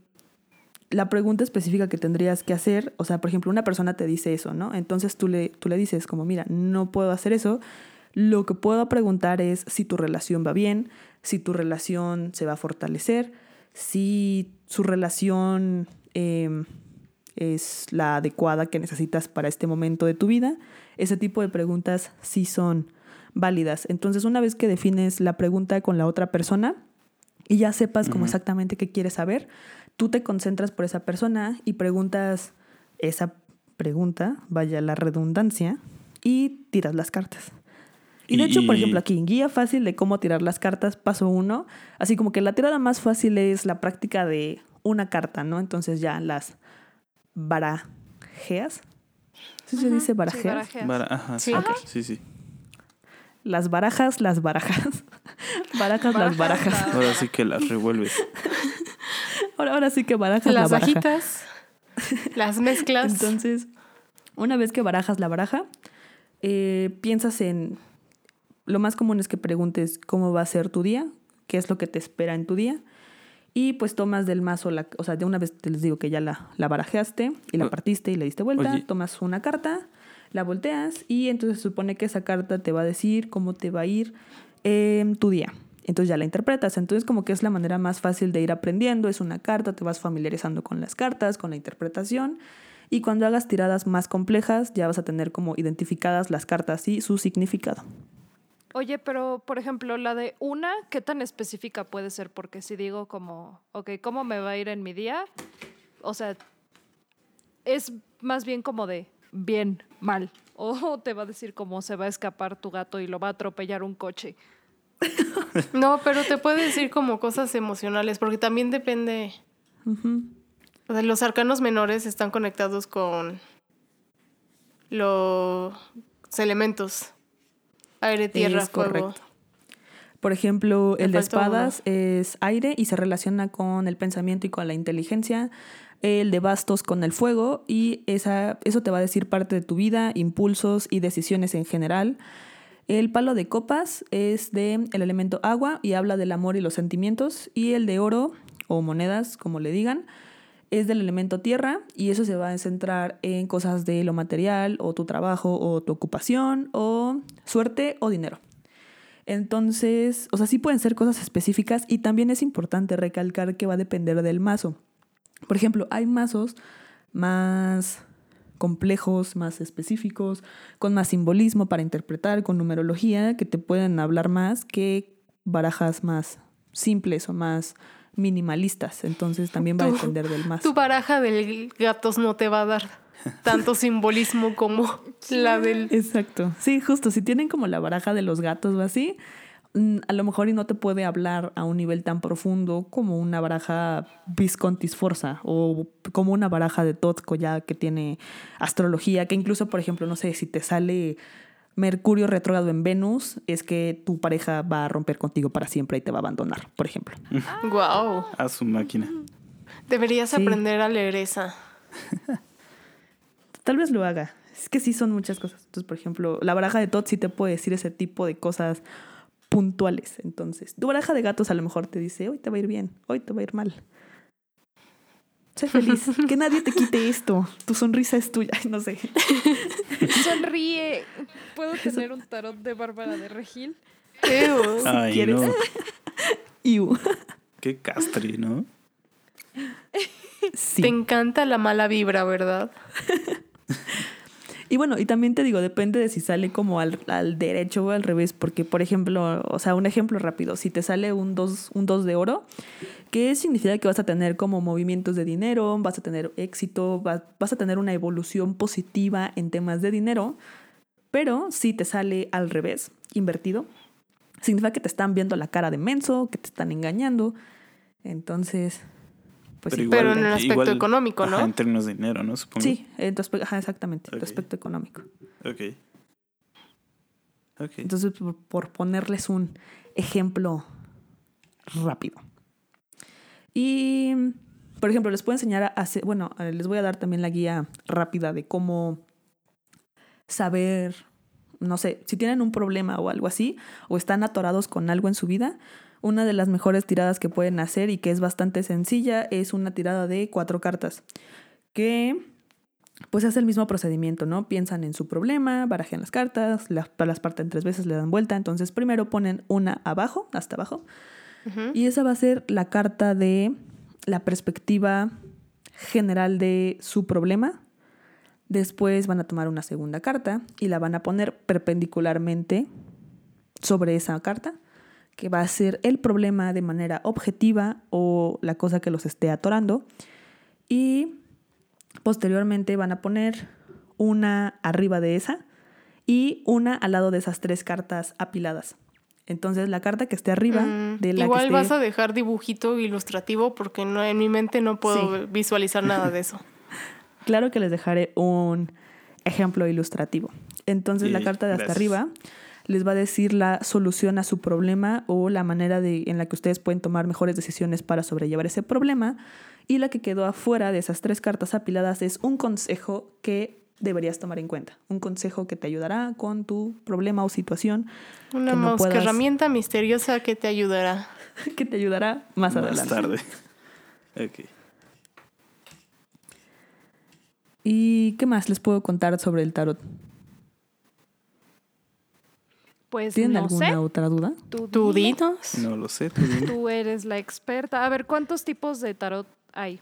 la pregunta específica que tendrías que hacer, o sea, por ejemplo, una persona te dice eso, ¿no? Entonces tú le, tú le dices como, mira, no puedo hacer eso, Lo que puedo preguntar es si tu relación va bien, si tu relación se va a fortalecer, si su relación em, es la adecuada que necesitas para este momento de tu vida. Ese tipo de preguntas sí son válidas. Entonces, una vez que defines la pregunta con la otra persona y ya sepas como exactamente qué quieres saber, tú te concentras por esa persona y preguntas esa pregunta, vaya la redundancia, y tiras las cartas. Y de hecho, por ejemplo, aquí, guía fácil de cómo tirar las cartas, paso uno. Así como que la tirada más fácil es la práctica de una carta, ¿no? Entonces ya las barajeas. ¿Sí se dice barajeas? ajá, sí. sí, sí. Las barajas, las barajas. barajas, las barajas. Ahora sí que las revuelves. ahora, ahora sí que barajas las bajitas, las mezclas. Entonces, una vez que barajas la baraja, eh, piensas en... Lo más común es que preguntes cómo va a ser tu día, qué es lo que te espera en tu día. Y pues tomas del mazo, la, o sea, de una vez te les digo que ya la, la barajeaste y la partiste y le diste vuelta, tomas una carta, la volteas y entonces supone que esa carta te va a decir cómo te va a ir en tu día. Entonces ya la interpretas. Entonces como que es la manera más fácil de ir aprendiendo. Es una carta, te vas familiarizando con las cartas, con la interpretación. Y cuando hagas tiradas más complejas ya vas a tener como identificadas las cartas y su significado. Oye, pero por ejemplo, la de una, ¿qué tan específica puede ser? Porque si digo como, ok, ¿cómo me va a ir en mi día? O sea, es más bien como de bien, mal. O te va a decir cómo se va a escapar tu gato y lo va a atropellar un coche. No, pero te puede decir como cosas emocionales, porque también depende. o sea, los arcanos menores están conectados con los elementos. Aire, tierra, fuego. Por ejemplo, el de espadas es aire y se relaciona con el pensamiento y con la inteligencia. El de bastos con el fuego y esa, eso te va a decir parte de tu vida, impulsos y decisiones en general. El palo de copas es de el elemento agua y habla del amor y los sentimientos. Y el de oro o monedas, como le digan, es del elemento tierra y eso se va a centrar en cosas de lo material o tu trabajo o tu ocupación o suerte o dinero. Entonces, o sea, sí pueden ser cosas específicas y también es importante recalcar que va a depender del mazo. Por ejemplo, hay mazos más complejos, más específicos, con más simbolismo para interpretar, con numerología, que te pueden hablar más que barajas más simples o más minimalistas, entonces también va a depender del más. Tu baraja del gatos no te va a dar tanto simbolismo como la del... Exacto, sí, justo, si tienen como la baraja de los gatos o así, a lo mejor y no te puede hablar a un nivel tan profundo como una baraja Visconti Sforza o como una baraja de Totco ya que tiene astrología, que incluso, por ejemplo, no sé, si te sale Mercurio retrógrado en Venus es que tu pareja va a romper contigo para siempre y te va a abandonar, por ejemplo. Wow. A su máquina. Deberías aprender a leer esa. Tal vez lo haga. Es que sí son muchas cosas. Entonces, por ejemplo, la baraja de Tot sí te puede decir ese tipo de cosas puntuales. Entonces, tu baraja de gatos a lo mejor te dice, hoy te va a ir bien, hoy te va a ir mal. Sé feliz. que nadie te quite esto. Tu sonrisa es tuya. No sé. Sonríe. ¿Puedo tener un tarot de Bárbara de Regil? Ay, ¿Quieres? No. Qué castre, ¿no? Sí. Te encanta la mala vibra, ¿verdad? Y bueno, y también te digo, depende de si sale como al, derecho o al revés, porque por ejemplo, o sea, un ejemplo rápido, si te sale un 2 un dos de oro, ¿qué significa que vas a tener como movimientos de dinero, vas a tener éxito, vas, vas a tener una evolución positiva en temas de dinero, pero si te sale al revés, invertido, significa que te están viendo la cara de menso, que te están engañando. Entonces, pues pero, en el aspecto económico, ¿no? en términos de dinero, ¿no? Supongo. Sí, ajá, exactamente, el aspecto económico. Ok. okay. Entonces, por, ponerles un ejemplo rápido. Y, por ejemplo, les puedo enseñar a hacer, bueno, les voy a dar también la guía rápida de cómo saber, no sé, si tienen un problema o algo así, o están atorados con algo en su vida, una de las mejores tiradas que pueden hacer y que es bastante sencilla es una tirada de cuatro cartas. Que pues hace el mismo procedimiento, ¿no? Piensan en su problema, barajean las cartas, las, las parten tres veces, le dan vuelta. Entonces primero ponen una abajo, hasta abajo, y esa va a ser la carta de la perspectiva general de su problema. Después van a tomar una segunda carta y la van a poner perpendicularmente sobre esa carta, que va a ser el problema de manera objetiva o la cosa que los esté atorando. Y posteriormente van a poner una arriba de esa y una al lado de esas tres cartas apiladas. Entonces la carta que esté arriba Mm, de la Igual que vas a dejar dibujito ilustrativo porque no, en mi mente no puedo Sí. visualizar nada de eso. Claro que les dejaré un ejemplo ilustrativo. Entonces la carta de hasta gracias. arriba les va a decir la solución a su problema o la manera de, en la que ustedes pueden tomar mejores decisiones para sobrellevar ese problema. Y la que quedó afuera de esas tres cartas apiladas es un consejo que deberías tomar en cuenta. Un consejo que te ayudará con tu problema o situación, Una Que no mosca puedas- herramienta misteriosa que te ayudará. que te ayudará más, Más adelante. tarde. Ok. ¿Y qué más les puedo contar sobre el tarot? Pues ¿Tienen no alguna sé. otra duda? Tú ¿Tú dime. dinos? No lo sé. tú. Tú eres la experta. A ver, ¿cuántos tipos de tarot hay?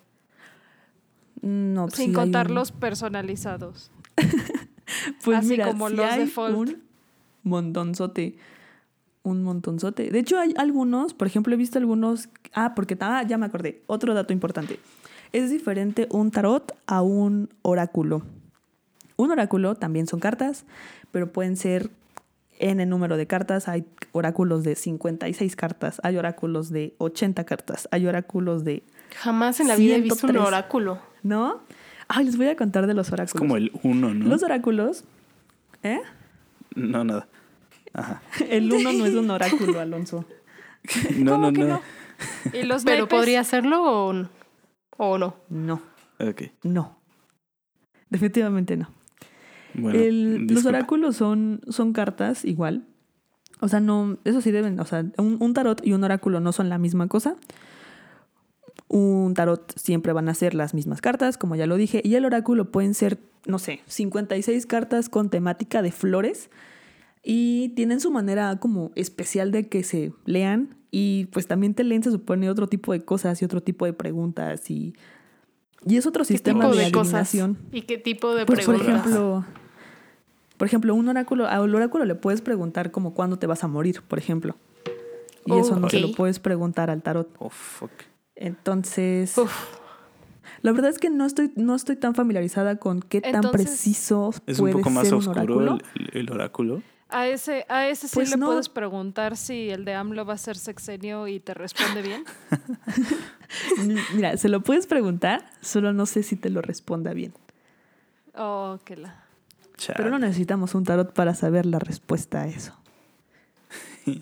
No, pues Sin sí contar un- los personalizados. Pues Así mira, como sí los hay default. un montonzote. Un montonzote. De hecho, hay algunos, por ejemplo, he visto algunos. Ah, porque ah, ya me acordé. Otro dato importante. Es diferente un tarot a un oráculo. Un oráculo también son cartas, pero pueden ser en el número de cartas. Hay oráculos de 56 cartas, hay oráculos de 80 cartas, hay oráculos de. Jamás en la vida he visto un 103. oráculo. ¿No? Ay, les voy a contar de los Es oráculos. como el uno, ¿no? Los oráculos. ¿Eh? No, nada. Ajá. El uno no es un oráculo, Alonso. No, ¿Cómo no, que no. no? ¿Y los Pero naipes? podría hacerlo o, n- o no. No, Ok. no. Definitivamente no. Bueno. El- los oráculos son, son cartas igual. O sea, no, eso sí deben, o sea, un, un tarot y un oráculo no son la misma cosa. Un tarot siempre van a ser las mismas cartas, como ya lo dije, y el oráculo pueden ser, no sé, 56 cartas con temática de flores y tienen su manera como especial de que se lean y pues también te leen, se supone, otro tipo de cosas y otro tipo de preguntas y, y es otro ¿Qué sistema de, de cosas? adivinación. ¿Y qué tipo de Pues por preguntas? ejemplo, por ejemplo, un oráculo, al oráculo le puedes preguntar como cuándo te vas a morir, por ejemplo. Y eso no se lo puedes preguntar al tarot. Oh, fuck. Entonces, Uf, la verdad es que no estoy, no estoy tan familiarizada con qué tan preciso Es un puede poco más ser un oscuro oráculo. el, oráculo. A ese, a ese sí Pues le no. puedes preguntar si el de AMLO va a ser sexenio y te responde bien. Mira, se lo puedes preguntar, solo no sé si te lo responda bien. Oh, que la. Chale. Pero no necesitamos un tarot para saber la respuesta a eso.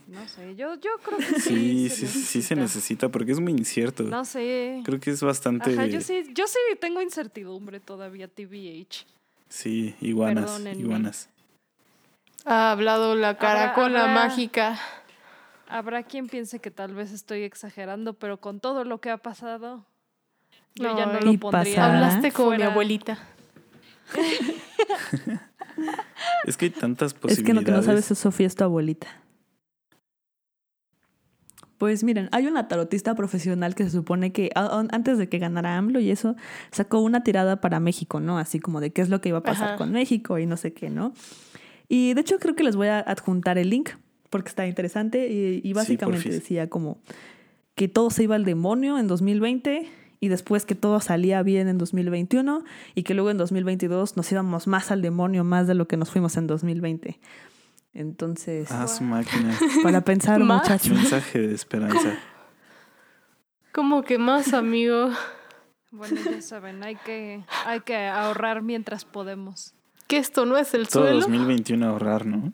No sé, yo, yo creo que Sí, sí. sí, sí se necesita porque es muy incierto. No sé. Creo que es bastante. Ajá, yo sí, yo sí tengo incertidumbre todavía, TBH. Sí, iguanas, Perdónenme. iguanas. ha hablado la caracola habrá- mágica. Habrá quien piense que tal vez estoy exagerando, pero con todo lo que ha pasado, yo ya no lo pondría. pasará. Hablaste como mi abuelita. Es que hay tantas Es que posibilidades. lo que no sabes es Sofía es tu abuelita. Pues miren, hay una tarotista profesional que se supone que antes de que ganara AMLO y eso, sacó una tirada para México, ¿no? Así como de qué es lo que iba a pasar Ajá. con México y no sé qué, ¿no? Y de hecho creo que les voy a adjuntar el link porque está interesante y, y básicamente decía como que todo se iba al demonio en 2020 y después que todo salía bien en 2021 y que luego en 2022 nos íbamos más al demonio más de lo que nos fuimos en 2020. Entonces, Ah, su máquina. para pensar muchachos. Mensaje de esperanza. Como que más, amigo. Bueno, ya saben, hay que, hay que ahorrar mientras podemos. Que esto no es el Todo suelo. 2021 ahorrar, ¿no?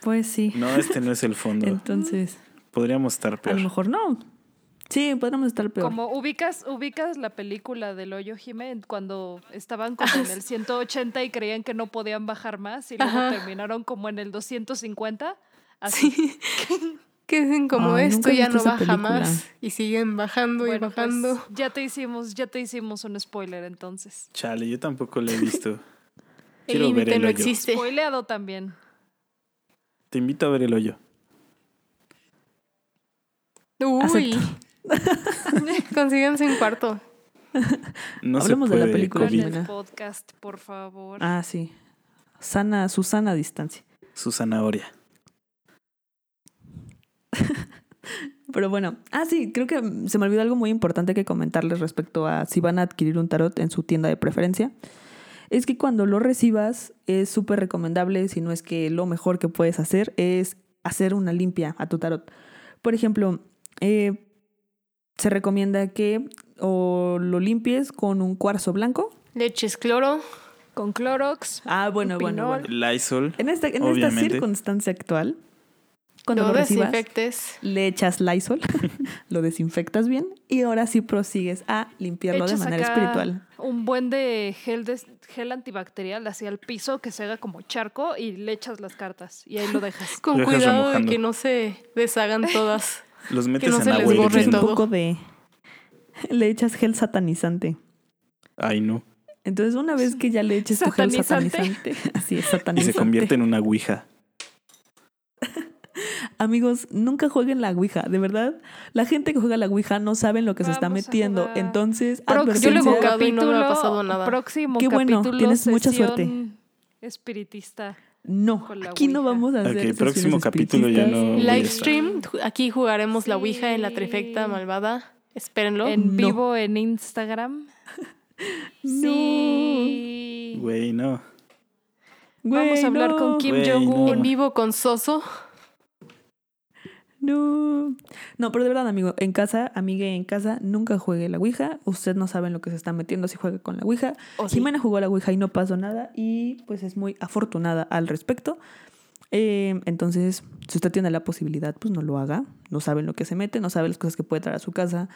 Pues sí. No, este no es el fondo. Entonces, Podríamos estar a lo peor. mejor no. Sí, podríamos estar peor. Como ubicas, ubicas la película del hoyo Jiménez cuando estaban como en el 180 y creían que no podían bajar más y luego Ajá. terminaron como en el 250. Así. Sí. Que dicen como Ay, esto ya no baja película. más. Y siguen bajando y pues, bajando. ya te hicimos, ya te hicimos un spoiler entonces. Chale, yo tampoco lo he visto. el quiero ver el no hoyo. existe. Spoileado también. Te invito a ver el hoyo. Uy. Consíganse un cuarto. No Hablemos se de la puede, película COVID. El podcast, por favor. Ah, sí. Sana, su sana distancia. Su zanahoria. Pero bueno, ah, sí, creo que se me olvidó algo muy importante que comentarles respecto a si van a adquirir un tarot en su tienda de preferencia. Es que cuando lo recibas es súper recomendable, si no es que lo mejor que puedes hacer es hacer una limpia a tu tarot. Por ejemplo, eh, se recomienda que o lo limpies con un cuarzo blanco. Leches cloro. Con Clorox. Ah, bueno, bueno, bueno. Lysol. En esta, en esta circunstancia actual, cuando lo lo recibas, desinfectes. le echas Lysol, lo desinfectas bien y ahora sí prosigues a limpiarlo de manera acá espiritual. Un buen de gel, de gel antibacterial hacia el piso que se haga como charco y le echas las cartas y ahí lo dejas. Con Lo dejas cuidado de que no se deshagan todas. Los metes no en se les agua Le borre un todo. poco de... Le echas gel satanizante. Ay, no. Entonces una vez que ya le eches tu gel Satanizante. así es Y satanizante. se convierte en una ouija. Amigos, nunca jueguen la Ouija, de verdad. La gente que juega la Ouija no saben lo que se está metiendo. Entonces, Próximo yo lo he advertencia. jugado y no me ha capítulo- pasado nada. Próximo Qué bueno, capítulo, tienes mucha suerte. Espiritista. No, aquí no vamos a hacer Ok, sesiones próximo capítulo ya no- Live stream. Aquí jugaremos la Ouija en la trifecta malvada. Espérenlo. En No. vivo en Instagram. No. Sí. Güey, no. Vamos a hablar no. con Kim Jong-un. no. En vivo con Soso. No. No, pero de verdad, amigo, en casa, amigue, en casa, nunca juegue la Ouija. Usted no sabe en lo que se está metiendo si juega con la Ouija. ¿O sí? Jimena jugó a la Ouija y no pasó nada y pues es muy afortunada al respecto. Eh, entonces, si usted tiene la posibilidad, pues no lo haga. No sabe en lo que se mete, no sabe las cosas que puede traer a su casa.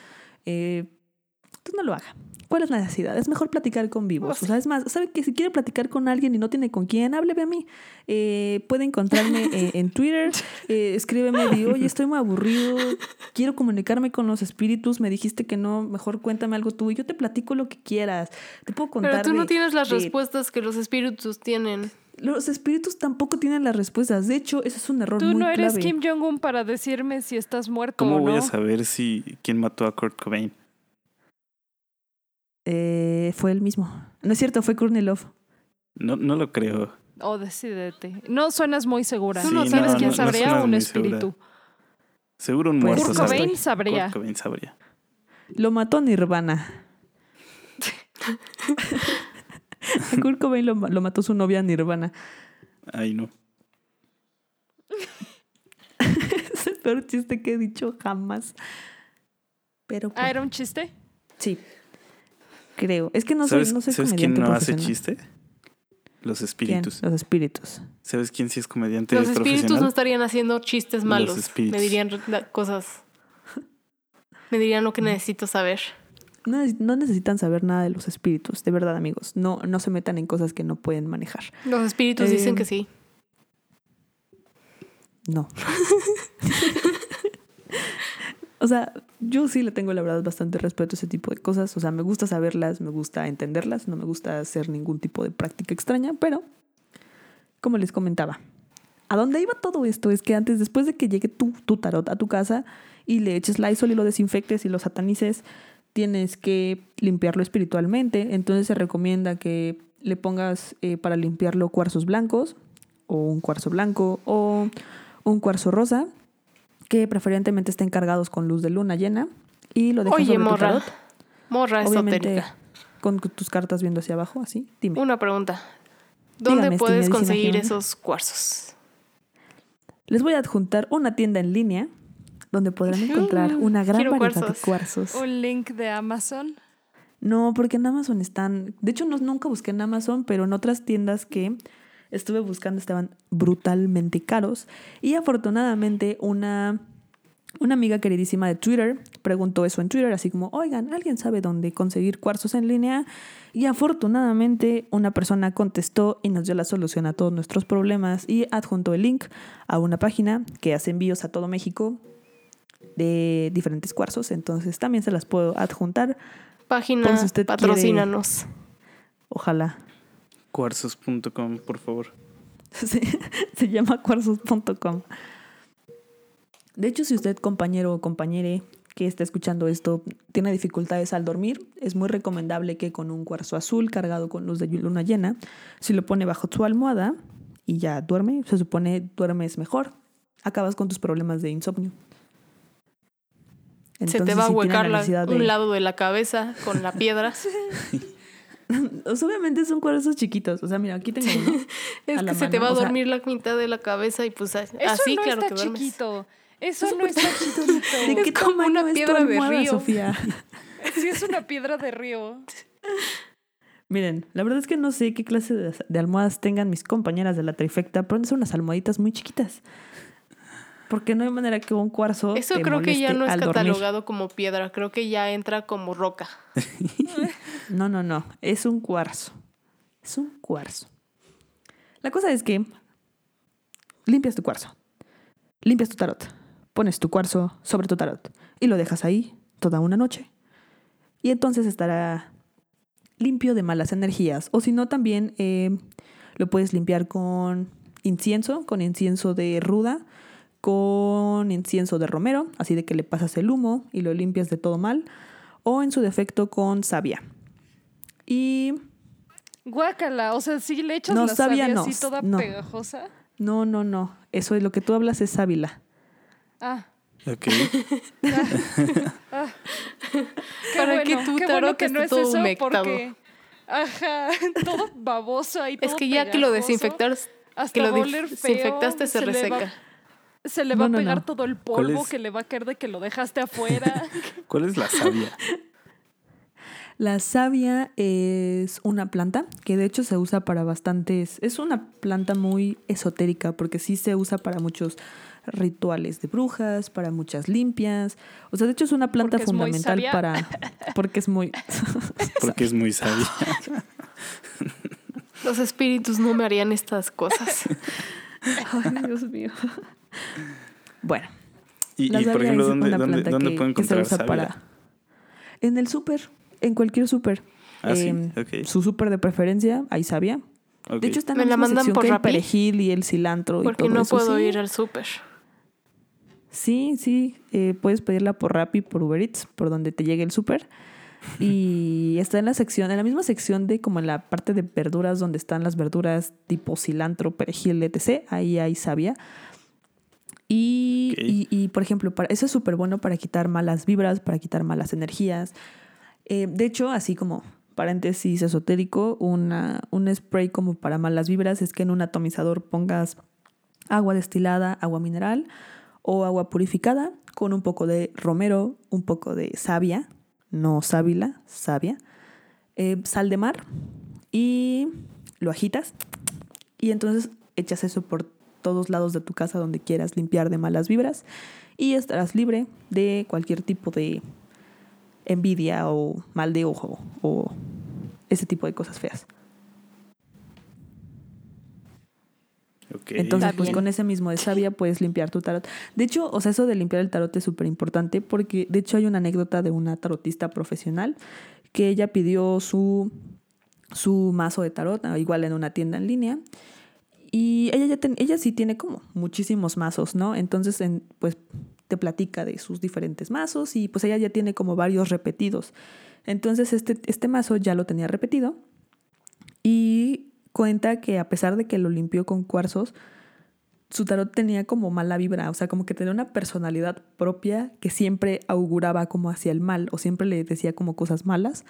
Eh, pues no lo haga. ¿Cuál es la necesidad? Es mejor platicar con vivos. Pues O sea, es más, ¿sabe que si quiere platicar con alguien y no tiene con quién, hábleme a mí. Eh, puede encontrarme eh, en Twitter, eh, escríbeme, di, oye, estoy muy aburrido, quiero comunicarme con los espíritus, me dijiste que no, mejor cuéntame algo tú y yo te platico lo que quieras. Te puedo contar. Pero tú no de- tienes las de- respuestas que los espíritus tienen. Los espíritus tampoco tienen las respuestas. De hecho, ese es un error Tú muy no eres clave. Kim Jong-un para decirme si estás muerto ¿Cómo o voy no. a saber si quién mató a Kurt Cobain? Eh, fue el mismo. No es cierto, fue Courtney Love. No, no lo creo. O decídete. No suenas muy segura. Tú Tú no no sabes quién no- no sabría suenas un espíritu. Seguro un Pues, muerto Kurt no. Cobain sabría. Kurt Cobain sabría. Lo mató Nirvana. A Kurt Cobain lo, lo mató su novia Nirvana. Ay, no. Es el peor chiste que he dicho jamás. Pero pues, Ah, ¿era un chiste? sí. Creo. Es que no soy, ¿Sabes, no soy ¿sabes quién no hace chiste? Los ¿Quién? espíritus. Los espíritus. ¿Sabes quién sí es comediante Los espíritus no estarían haciendo chistes Los malos. espíritus. Me dirían cosas. Me dirían lo que necesito saber. No, neces- no necesitan saber nada de los espíritus, de verdad, amigos. No, no se metan en cosas que no pueden manejar. Los espíritus Eh, dicen que sí. No. o sea, yo sí le tengo la verdad bastante respeto a ese tipo de cosas. O sea, me gusta saberlas, me gusta entenderlas, no me gusta hacer ningún tipo de práctica extraña, pero como les comentaba, a dónde iba todo esto es que antes, después de que llegue tu, tarot a tu casa y le eches Lysol y lo desinfectes y lo satanices, tienes que limpiarlo espiritualmente. Entonces se recomienda que le pongas eh, para limpiarlo cuarzos blancos o un cuarzo blanco o un cuarzo rosa que preferentemente estén cargados con luz de luna llena y lo dejas Oye, sobre tu morra. tarot, Morra obviamente esotérica. con tus cartas viendo hacia abajo, así. Dime. Una pregunta. ¿Dónde Dígame, puedes conseguir esos cuarzos? Les voy a adjuntar una tienda en línea donde podrán encontrar una gran quiero variedad cuarzos. de cuarzos. Un link de Amazon. No, porque en Amazon están. De hecho, no, nunca busqué en Amazon, pero en otras tiendas que estuve buscando estaban brutalmente caros. Y afortunadamente, una, una amiga queridísima de Twitter preguntó eso en Twitter, así como, oigan, ¿alguien sabe dónde conseguir cuarzos en línea? Y afortunadamente una persona contestó y nos dio la solución a todos nuestros problemas y adjuntó el link a una página que hace envíos a todo México de diferentes cuarzos. Entonces también se las puedo adjuntar. Página, si usted quiere- patrocínanos. Ojalá. Cuarzos.com, por favor. Se, se llama cuarzos.com. De hecho, si usted, compañero o compañere que está escuchando esto, tiene dificultades al dormir, es muy recomendable que con un cuarzo azul cargado con luz de luna llena, si lo pone bajo su almohada y ya duerme, se supone duermes mejor, acabas con tus problemas de insomnio. Se te Entonces, va a si huecar la- de- un lado de la cabeza con la piedra. Obviamente son cuarzos chiquitos. O sea, mira, aquí tengo uno. Es que se te va a o sea- dormir la mitad de la cabeza y pues a- Eso así, no claro está que duermes. chiquito. Eso no está chiquito. ¿De Es qué como tamaño una es tu piedra de almohada, río. Sofía? Sí, es una piedra de río. Miren, la verdad es que no sé qué clase de, de almohadas tengan mis compañeras de la trifecta, pero son unas almohaditas muy chiquitas. Porque no hay manera que un cuarzo. Eso te creo que ya no es dormir. catalogado como piedra, creo que ya entra como roca. No, no, no. Es un cuarzo. Es un cuarzo. La cosa es que limpias tu cuarzo. Limpias tu tarot. Pones tu cuarzo sobre tu tarot. Y lo dejas ahí toda una noche. Y entonces estará limpio de malas energías. O si no, también eh, lo puedes limpiar con incienso, con incienso de ruda, con incienso de romero, así de que le pasas el humo y lo limpias de todo mal. O en su defecto con savia. Y Guácala, o sea, si le echas No, la savia savia no, así toda no. pegajosa. no, no, no. Eso es lo que tú hablas es sábila. Ah, Ok. qué Para bueno, que tu qué bueno que no es todo eso humectado. porque ajá, todo baboso ahí Es que ya que lo pegajoso, desinfectaste, hasta que lo feo, desinfectaste se, le va- reseca. se le va no, a pegar no. todo el ¿Cuál polvo es? que le va a caer de que lo dejaste afuera. ¿Cuál es la savia? La savia es una planta que de hecho se usa para bastantes. Es una planta muy esotérica porque sí se usa para muchos rituales de brujas, para muchas limpias. O sea, de hecho es una planta Porque es muy fundamental para. Porque es muy. Porque es muy sabia. Los espíritus no me harían estas cosas. Ay, Dios mío. Bueno, Y, y, por savia ejemplo, es ¿dónde, una dónde, planta dónde que, puedo que se encontrar usa savia? para. En el súper, en cualquier súper. Ah, sí, Em. Su súper de preferencia, hay savia. ok. De hecho, está en ¿Me la, la mandan sección por que el Rappi? perejil y el cilantro y Porque todo no eso, puedo sí. ir al súper. Sí, sí, eh, puedes pedirla por Rappi, por Uber Eats, por donde te llegue el súper. Y está en la sección, en la misma sección de como en la parte de verduras donde están las verduras tipo cilantro, perejil, etc. Ahí hay savia. Y, y, y, por ejemplo, para, eso es súper bueno para quitar malas vibras, para quitar malas energías. Eh, de hecho, así como paréntesis esotérico, un spray como para malas vibras es que en un atomizador pongas agua destilada, agua mineral o agua purificada con un poco de romero, un poco de savia, no sábila, savia, eh, sal de mar y lo agitas y entonces echas eso por todos lados de tu casa donde quieras limpiar de malas vibras y estarás libre de cualquier tipo de envidia o mal de ojo o ese tipo de cosas feas. Entonces, pues con ese mismo de savia puedes limpiar tu tarot. De hecho, o sea, eso de limpiar el tarot es súper importante porque, de hecho, hay una anécdota de una tarotista profesional que ella pidió su, su mazo de tarot, ah, igual en una tienda en línea. Y ella, ya ten- ella sí tiene como muchísimos mazos, ¿no? Entonces, en- pues te platica de sus diferentes mazos y pues ella ya tiene como varios repetidos. Entonces, este, este mazo ya lo tenía repetido y cuenta que a pesar de que lo limpió con cuarzos, su tarot tenía como mala vibra, o sea, como que tenía una personalidad propia que siempre auguraba como hacia el mal o siempre le decía como cosas malas.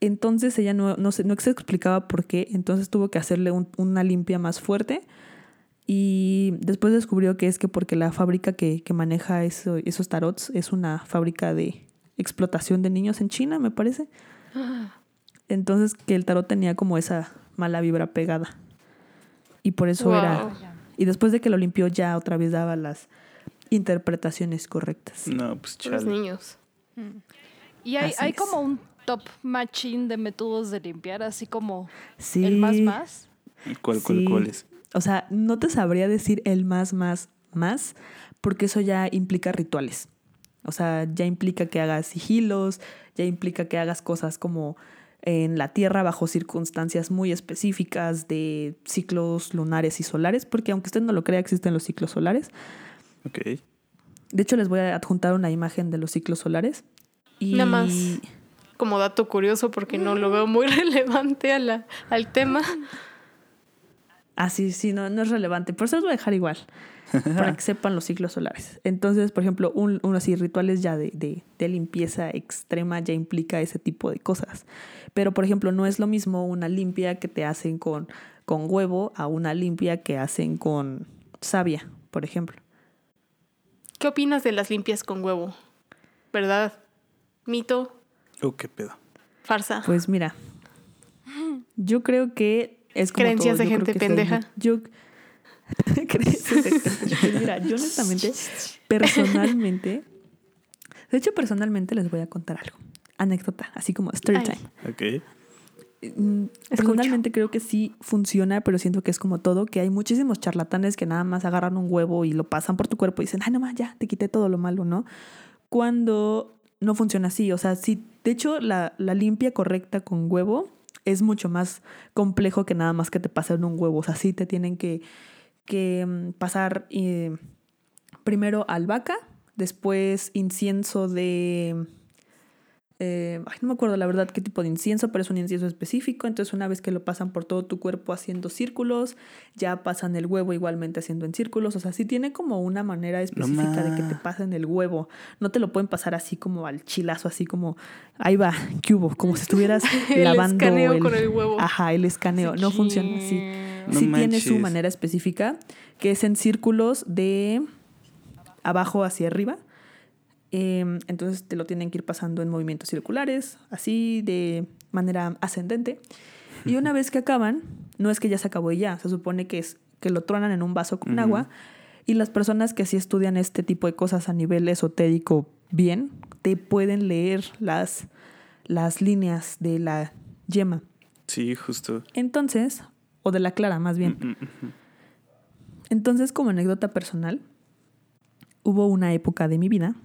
Entonces ella no, no, se, no se explicaba por qué, entonces tuvo que hacerle un- una limpia más fuerte y después descubrió que es que porque la fábrica que, que maneja eso- esos tarots es una fábrica de explotación de niños en China, me parece. Entonces que el tarot tenía como esa mala vibra pegada. Y por eso Wow. era... Y después de que lo limpió ya otra vez daba las interpretaciones correctas. No, pues Los chale. niños. Y hay, hay como un top matching de métodos de limpiar, así como Sí. el más más. ¿Cuál, cuál, Sí. cuál es? O sea, no te sabría decir el más, más, más, porque eso ya implica rituales. O sea, ya implica que hagas sigilos, ya implica que hagas cosas como en la Tierra bajo circunstancias muy específicas de ciclos lunares y solares, porque aunque usted no lo crea, existen los ciclos solares. Ok. De hecho, les voy a adjuntar una imagen de los ciclos solares. Y Nada más. Como dato curioso, porque no lo veo muy relevante a la- al tema. Ah, sí, sí, no, no es relevante, pero se los voy a dejar igual, para que sepan los ciclos solares. Entonces, por ejemplo, un, uno así, rituales ya de, de, de limpieza extrema ya implica ese tipo de cosas. Pero, por ejemplo, no es lo mismo una limpia que te hacen con, con huevo a una limpia que hacen con savia, por ejemplo. ¿Qué opinas de las limpias con huevo? ¿Verdad? ¿Mito? Oh, qué pedo. ¿Farsa? Pues mira, yo creo que es como Creencias todo, de gente que sí hay pendeja. mu- Yo creencias de gente pendeja. Mira, yo honestamente, personalmente, de hecho personalmente les voy a contar algo. Anécdota, así como story Ay. time. Ok. Mm, Personalmente creo que sí funciona, pero siento que es como todo, que hay muchísimos charlatanes que nada más agarran un huevo y lo pasan por tu cuerpo y dicen, ay, no más, ya, te quité todo lo malo, ¿no? Cuando no funciona así, o sea, sí, de hecho, la, la limpia correcta con huevo es mucho más complejo que nada más que te pasen un huevo, o sea, sí te tienen que, que mm, pasar eh, primero albahaca, después incienso de eh, ay, no me acuerdo la verdad qué tipo de incienso, pero es un incienso específico. Entonces, una vez que lo pasan por todo tu cuerpo haciendo círculos, ya pasan el huevo igualmente haciendo en círculos. O sea, sí tiene como una manera específica de que te pasen el huevo. No te lo pueden pasar así como al chilazo, así como ahí va, ¿qué hubo? Como si estuvieras El lavando escaneo con el huevo. Ajá, el escaneo. No funciona así. No sí tiene su manera específica, que es en círculos de abajo hacia arriba. Em, entonces te lo tienen que ir pasando en movimientos circulares, así de manera ascendente. Y una vez que acaban, no es que ya se acabó y ya, se supone que es que lo tronan en un vaso con Ujú. agua. Y las personas que sí estudian este tipo de cosas a nivel esotérico bien, te pueden leer las, las líneas de la yema. Sí, justo. Entonces, o de la clara más bien. Mm, mm. Entonces, como anécdota personal, hubo una época de mi vida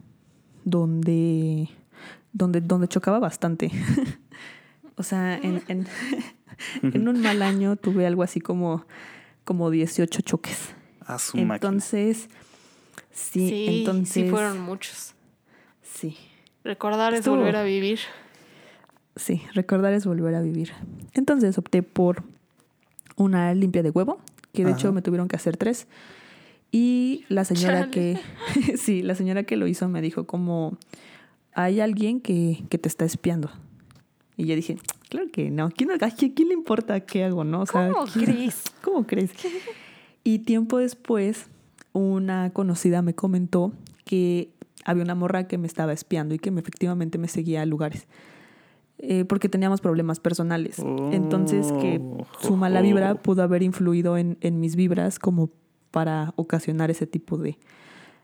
donde, donde, donde chocaba bastante. o sea, en, en, en un mal año tuve algo así como, como 18 choques. A su máquina. Entonces, sí, Sí, entonces. sí fueron muchos. Sí, Recordar es volver a vivir. sí, recordar es volver a vivir. Entonces opté por una limpia de huevo, que de Ajá. hecho me tuvieron que hacer tres. Y la señora Chale. que, sí, la señora que lo hizo me dijo como, hay alguien que, que te está espiando. Y yo dije, claro que no, ¿quién, a quién, le importa qué hago, no? O sea, ¿Cómo ¿quién- crees? ¿Cómo crees? Y tiempo después, una conocida me comentó que había una morra que me estaba espiando y que me, efectivamente me seguía a lugares. Eh, porque teníamos problemas personales. Entonces, que su mala vibra pudo haber influido en, en mis vibras como para ocasionar ese tipo de,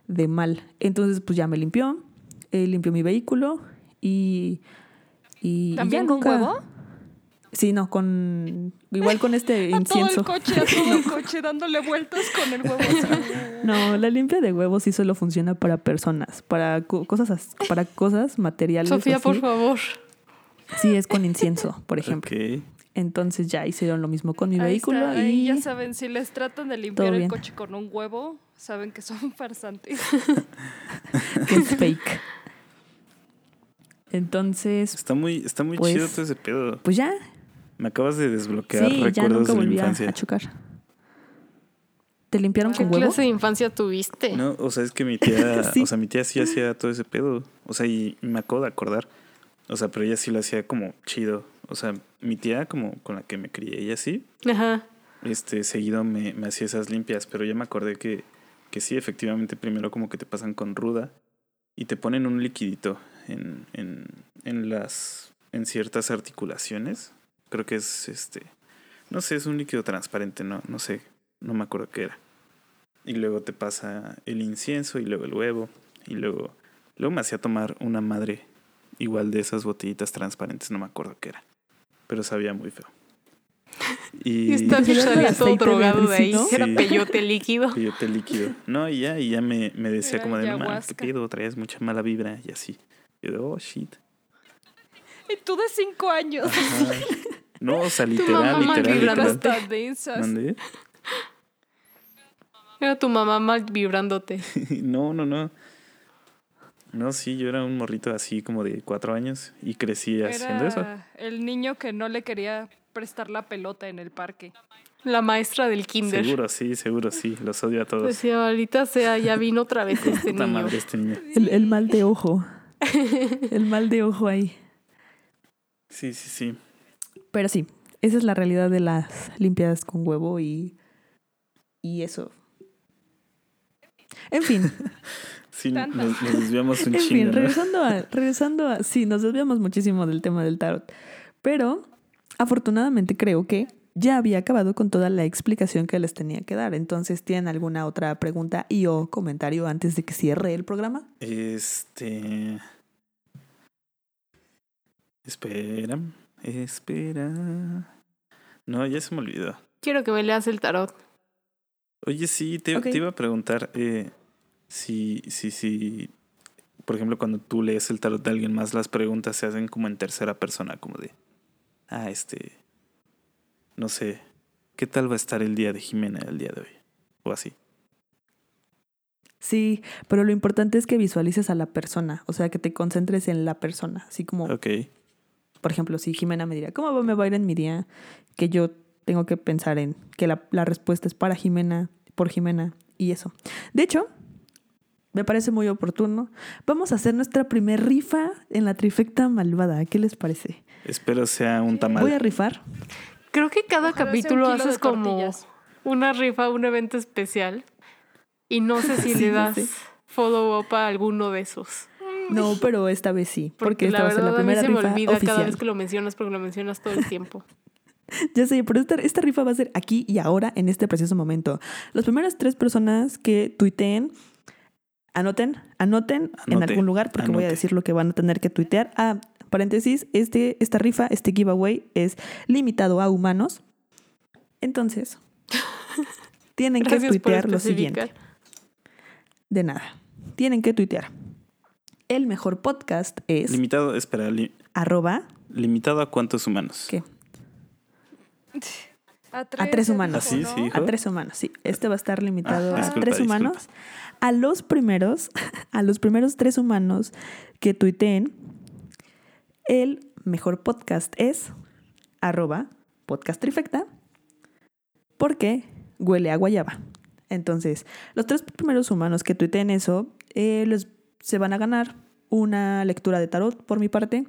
de mal. Entonces, pues ya me limpió, eh, limpió mi vehículo y. y ¿También ya con nunca- huevo? Sí, no, con. Igual con este A todo incienso. el coche, a todo el coche dándole vueltas con el huevo. No, la limpia de huevos sí solo funciona para personas, para co- cosas, as- para cosas materiales. Sofía, así. por favor. Sí, es con incienso, por ejemplo. Ok. Entonces ya hicieron lo mismo con mi Ahí vehículo está, y ya saben, si les tratan de limpiar el coche con un huevo, saben que son farsantes. que es fake. Entonces, Está muy, está muy Pues- chido todo ese pedo. pues ya, Me acabas de desbloquear sí, ya recuerdos nunca de a, infancia. a chocar. ¿Te limpiaron ¿Qué con huevo? clase de infancia tuviste? No, o sea, es que mi tía, Sí. o sea, mi tía sí hacía todo ese pedo. O sea, y me acabo de acordar. O sea, pero ella sí lo hacía como chido. O sea, mi tía, como con la que me crié, ella sí, Ajá. este, seguido me, me hacía esas limpias. Pero ya me acordé que, que sí, efectivamente, primero como que te pasan con ruda y te ponen un liquidito en, en, en las, en ciertas articulaciones. Creo que es este, no sé, es un líquido transparente, no, no sé, no me acuerdo qué era. Y luego te pasa el incienso y luego el huevo. Y luego, luego me hacía tomar una madre igual de esas botellitas transparentes, no me acuerdo qué era. Pero sabía muy feo. Y, Y está ¿Era el salía todo drogado de ahí. Era peyote líquido. peyote líquido. No, y ya, y ya me, me decía Era como de, ayahuasca. ¿qué pedo? Traías mucha mala vibra y así. Yo de, oh, shit. Y tú de cinco años. Ajá. No, o sea, mamá literal, mal literal, literal. De esas. ¿Mandé? Era tu mamá mal vibrándote. No, no, no. No, sí, yo era un morrito así como de cuatro años y crecí haciendo eso. El niño que no le quería prestar la pelota en el parque. La maestra del kinder. Seguro, sí, seguro, sí. Los odio a todos. Decía, ahorita sea, ya vino otra vez este Puta niño. madre, este niño. El, el mal de ojo. El mal de ojo ahí. Sí, sí, sí. Pero sí, esa es la realidad de las limpiadas con huevo y, y eso. En fin, Sí, nos, nos desviamos un en chingo. fin, ¿no? regresando a, regresando a, sí, nos desviamos muchísimo del tema del tarot, pero afortunadamente creo que ya había acabado con toda la explicación que les tenía que dar. Entonces, ¿tienen alguna otra pregunta y o comentario antes de que cierre el programa? Este. Espera. Espera. No, ya se me olvidó. Quiero que me leas el tarot. Oye, sí, te iba a preguntar eh, si, si, si, por ejemplo, cuando tú lees el tarot de alguien más, las preguntas se hacen como en tercera persona, como de, ah, este, no sé, ¿qué tal va a estar el día de Jimena el día de hoy? O así. Sí, pero lo importante es que visualices a la persona, o sea, que te concentres en la persona, así como, Ok, por ejemplo, si Jimena me diría, ¿cómo va- me va a ir en mi día? Que yo tengo que pensar en que la, la respuesta es para Jimena, por Jimena y eso. De hecho, me parece muy oportuno. Vamos a hacer nuestra primer rifa en la trifecta malvada. ¿Qué les parece? espero sea un tamal. Voy a rifar. Creo que cada Ojalá capítulo haces como una rifa, un evento especial. Y no sé si Sí, le das sí. follow up a alguno de esos. No, pero esta vez sí, porque, Porque, esta la va a ser la a mí primera se me rifa olvida oficial. cada vez que lo mencionas porque lo mencionas todo el tiempo. Ya sé, pero esta, esta rifa va a ser aquí y ahora, en este preciso momento. Las primeras tres personas que tuiteen, anoten, anoten en algún lugar, porque voy a decir lo que van a tener que tuitear. Ah, paréntesis, este, esta rifa, este giveaway es limitado a humanos. Entonces, tienen que tuitear lo siguiente. De nada. Tienen que tuitear. El mejor podcast es Limitado, espera, li- arroba limitado a cuántos humanos. ¿qué? A A tres humanos. ¿Ah, sí? A tres humanos, sí. Este va a estar limitado Ah, a disculpa, tres disculpa. humanos. A los primeros, a los primeros tres humanos que tuiteen, el mejor podcast es arroba podcast trifecta porque huele a guayaba. Entonces, los tres primeros humanos que tuiteen eso, eh, se van a ganar una lectura de tarot por mi parte.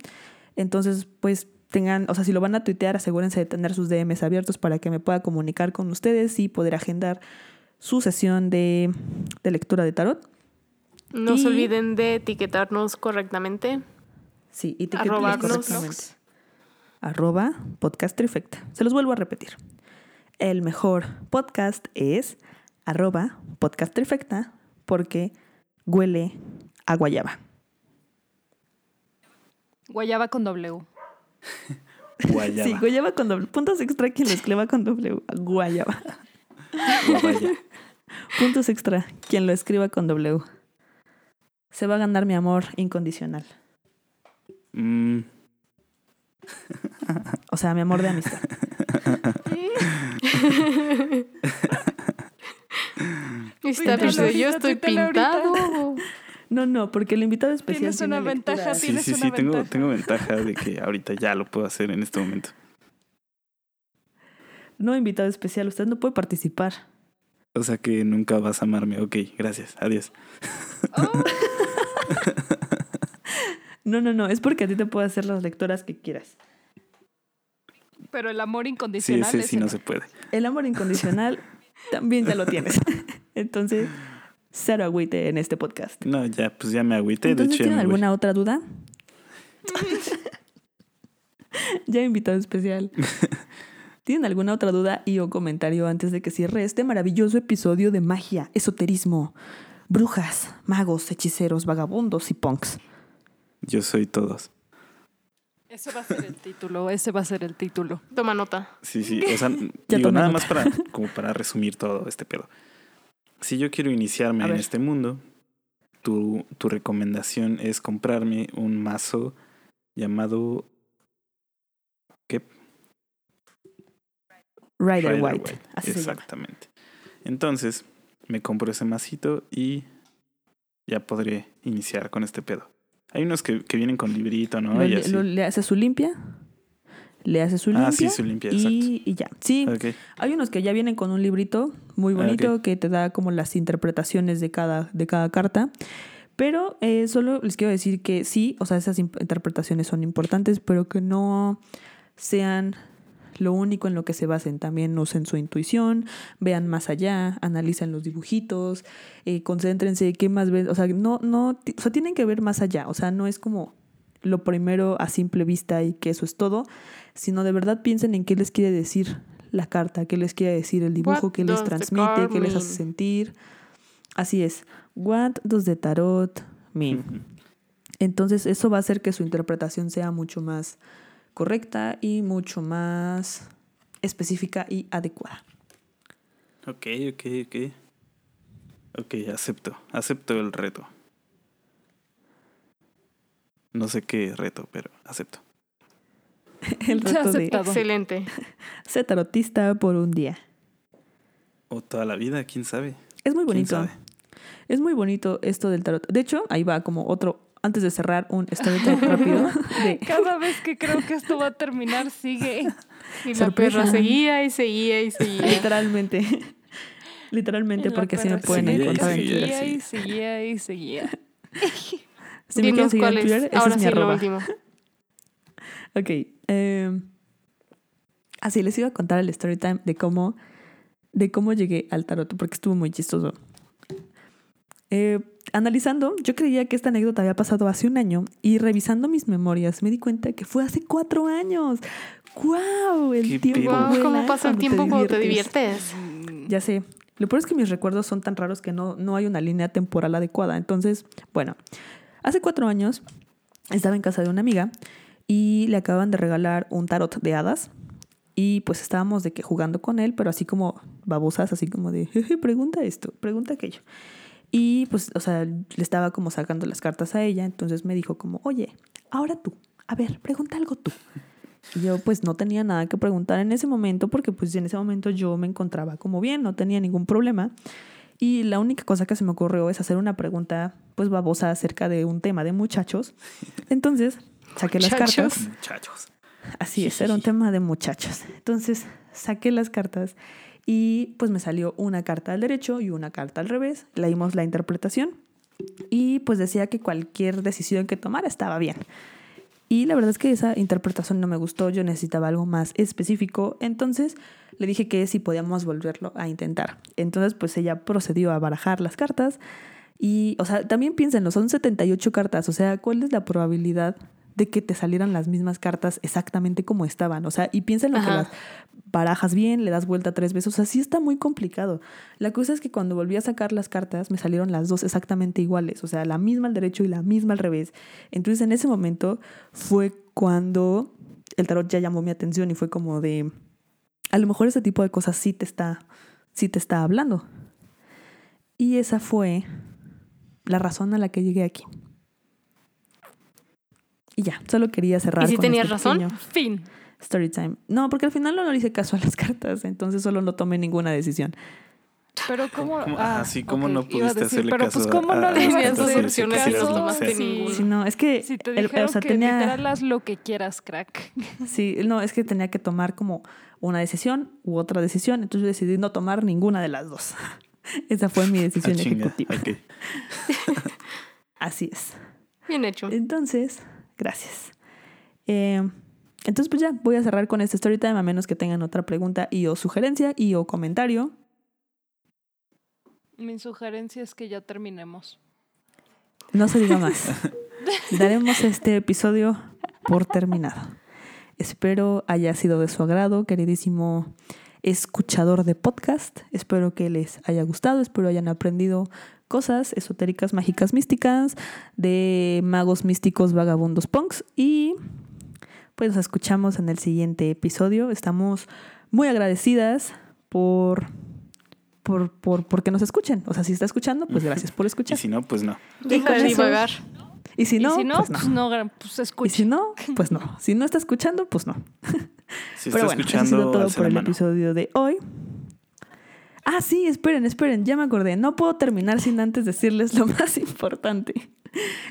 Entonces, pues tengan, o sea, si lo van a tuitear, asegúrense de tener sus DMs abiertos para que me pueda comunicar con ustedes y poder agendar su sesión de, de lectura de tarot. No Y- se olviden de etiquetarnos correctamente. Sí, Arrobarnos. correctamente. Arroba podcast trifecta. Se los vuelvo a repetir. El mejor podcast es arroba podcast trifecta porque huele a guayaba. Guayaba con W. Guayaba. Sí, guayaba con doble. Puntos extra quien lo escriba con doble. Guayaba. Puntos extra quien lo escriba con W. Se va a ganar mi amor incondicional. Mm, O sea, mi amor de amistad. Está bien, yo estoy pintado. No, no, porque el invitado especial. Tienes tiene una ventaja, sí, Tienes sí, una sí, tengo, ventaja. tengo ventaja de que ahorita ya lo puedo hacer en este momento. No, invitado especial, usted no puede participar. O sea que nunca vas a amarme. Ok, gracias. Adiós. Oh, No, no, no, es porque a ti te puedo hacer las lecturas que quieras. pero el amor Sí, incondicional ese es sí no se puede. El amor incondicional también ya lo tienes. Entonces, cero agüite en este podcast. No, ya, pues ya me agüité. De Entonces, hecho, ya ¿tienen me voy. alguna otra duda? ya invitado especial. ¿Tienen alguna otra duda y o comentario antes de que cierre este maravilloso episodio de magia, esoterismo, brujas, magos, hechiceros, vagabundos y punks? Yo soy todos. Ese va a ser el título, ese va a ser el título. Toma nota. Sí, sí. O sea, Ya digo, tomé nada nota. más para, como para resumir todo este pedo. Si yo quiero iniciarme A en ver. este mundo, tu, tu recomendación es comprarme un mazo llamado ¿qué? Rider, Rider White. Así llama. Exactamente. Entonces, me compro ese masito y ya podré iniciar con este pedo. Hay unos que, que vienen con librito, ¿no? Lo- Y así. lo- le hace su limpia. Le hace su limpia. ah, sí, su limpia, exacto. y, y ya. Sí, hay unos que ya vienen con un librito muy Ah, bonito que te da como las interpretaciones de cada, de cada carta. Pero eh, solo les quiero decir que sí, o sea, esas interpretaciones son importantes, pero que no sean lo único en lo que se basen. También usen su intuición, vean más allá, analicen los dibujitos, eh, concéntrense, qué más ven. O sea, no, no, o sea, tienen que ver más allá. O sea, no es como lo primero a simple vista y que eso es todo, sino de verdad piensen en qué les quiere decir la carta, qué les quiere decir el dibujo, qué les transmite, qué les hace sentir. Así es. What does the tarot mean? Entonces eso va a hacer que su interpretación sea mucho más correcta y mucho más específica y adecuada. Ok, ok, ok. Ok, acepto. Acepto el reto. No sé qué reto, pero acepto. El reto de. Excelente. ser tarotista por un día. O toda la vida, quién sabe. Es muy ¿Quién bonito. Es muy bonito esto del tarot. De hecho, ahí va como otro, antes de cerrar, un story time rápido. de- Cada vez que creo que esto va a terminar, sigue. Y la Sorpresa. perra seguía y seguía y seguía. literalmente. Literalmente, la porque así me pueden seguía y encontrar en seguía. Twitter. Seguía y seguía y seguía. Si me quieren seguir en Twitter, Ahora es mi sí, lo último. Ok. eh, así les iba a contar el story time de cómo, de cómo llegué al tarot, porque estuvo muy chistoso. Eh, analizando, yo creía que esta anécdota había pasado hace un año y revisando mis memorias me di cuenta que fue hace cuatro años. ¡Wow! El Qué tiempo. Wow, vuela ¿Cómo pasa el tiempo cuando te diviertes. diviertes? Ya sé. Lo peor es que mis recuerdos son tan raros que no, no hay una línea temporal adecuada. Entonces, bueno, hace cuatro años estaba en casa de una amiga y le acaban de regalar un tarot de hadas. Y pues estábamos de que jugando con él, pero así como babosas, así como de, "Jeje, pregunta esto, pregunta aquello. Y pues, o sea, le estaba como sacando las cartas a ella, entonces me dijo como, oye, ahora tú, a ver, pregunta algo tú. Y yo pues no tenía nada que preguntar en ese momento porque pues en ese momento yo me encontraba como bien, no tenía ningún problema. Y la única cosa que se me ocurrió es hacer una pregunta pues babosa acerca de un tema de muchachos. Entonces saqué las Muchachos. cartas. Muchachos. Así es, era un tema de muchachos. Entonces saqué las cartas y pues me salió una carta al derecho y una carta al revés. Leímos la interpretación y pues decía que cualquier decisión que tomara estaba bien. Y la verdad es que esa interpretación no me gustó, yo necesitaba algo más específico, entonces le dije que si podíamos volverlo a intentar. Entonces pues ella procedió a barajar las cartas y, o sea, también piénsenlo, son 78 cartas, o sea, ¿cuál es la probabilidad de que te salieran las mismas cartas exactamente como estaban? O sea, y piénsenlo que Ajá. las barajas bien, le das vuelta tres veces, o sea, sí está muy complicado. La cosa es que cuando volví a sacar las cartas me salieron las dos exactamente iguales, o sea, la misma al derecho y la misma al revés. Entonces en ese momento fue cuando el tarot ya llamó mi atención y fue como de, a lo mejor ese tipo de cosas sí te está, sí te está hablando. Y esa fue la razón a la que llegué aquí. Y ya, solo quería cerrar. ¿Y si con tenías este razón? pequeño Fin. Story time. No, porque al final no, no le hice caso a las cartas, entonces solo no tomé ninguna decisión. Pero cómo... ¿Cómo- ah, sí, ¿cómo no pudiste decir, hacerle pero caso pues cómo a- no le cartas hacer caso ninguna. Sí, no, es que, Si te el- o sea, que tenía, lo que quieras, crack. sí, no, es que tenía que tomar como una decisión u otra decisión, entonces yo decidí no tomar ninguna de las dos. Esa fue mi Ah, decisión chinga, ejecutiva. Así es. Bien hecho. Entonces, gracias. Eh, entonces, pues ya, voy a cerrar con este story time, a menos que tengan otra pregunta y o sugerencia y o comentario. Mi sugerencia es que ya terminemos. No se diga más. Daremos este episodio por terminado. Espero haya sido de su agrado, queridísimo escuchador de podcast. Espero que les haya gustado, espero hayan aprendido cosas esotéricas, mágicas, místicas, de magos místicos, vagabundos, punks y pues nos escuchamos en el siguiente episodio. Estamos muy agradecidas por, por, por porque nos escuchen. O sea, si está escuchando, pues gracias por Y escuchar. si no, pues no. Deja de divagar. Y si no, y si no, pues no. pues no, gra- pues Y escucha. si no, pues no. Si no está escuchando, pues no. Si Pero está bueno, eso ha escuchando, sido todo por el mano. episodio de hoy. Ah, sí, esperen, esperen, ya me acordé. No puedo terminar sin antes decirles lo más importante.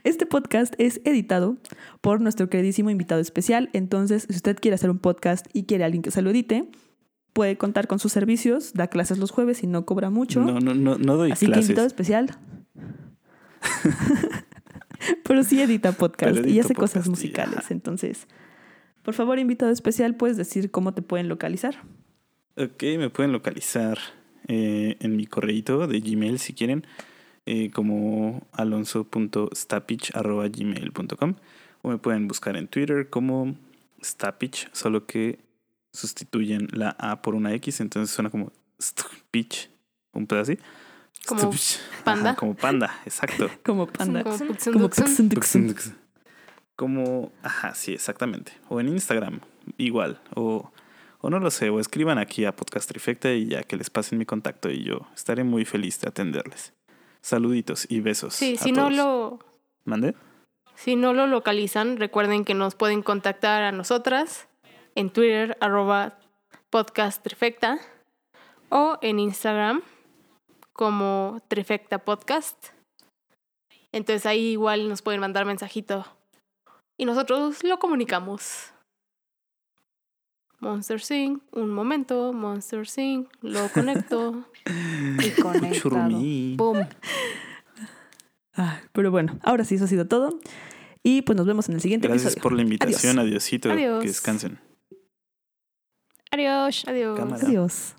Este podcast es editado por nuestro queridísimo invitado especial. Entonces, si usted quiere hacer un podcast y quiere a alguien que se lo edite, puede contar con sus servicios, da clases los jueves y no cobra mucho. No, no, no, no doy Así que invitado clases. especial. Pero sí edita podcast y hace cosas podcast musicales. Entonces, por favor, invitado especial, puedes decir cómo te pueden localizar. Ok, me pueden localizar eh, en mi correíto de Gmail si quieren, eh, como alonso.stapich.gmail.com o me pueden buscar en Twitter como Stapich, solo que sustituyen la A por una X, entonces suena como Stapich, un pedazo así. Como panda. Ajá, como panda, exacto. Como panda. Como. Como, ajá, sí, exactamente. O en Instagram, igual. O, o no lo sé, o escriban aquí a Podcast Trifecta y ya que les pasen mi contacto y yo estaré muy feliz de atenderles. Saluditos y besos. Sí, a si no lo ¿Mande? Si no lo localizan, recuerden que nos pueden contactar a nosotras en Twitter, arroba podcast trifecta, o en Instagram como trifecta podcast. Entonces ahí igual nos pueden mandar mensajito y nosotros lo comunicamos. Monster Sync, un momento, Monster Sync, lo conecto. Y conectado. Churumí. Boom. Ah, pero bueno, ahora sí, eso ha sido todo. Y pues nos vemos en el siguiente Gracias episodio. por la invitación. Adiosito. Adiós. Que descansen. Adiós. Adiós. Cámara. Adiós.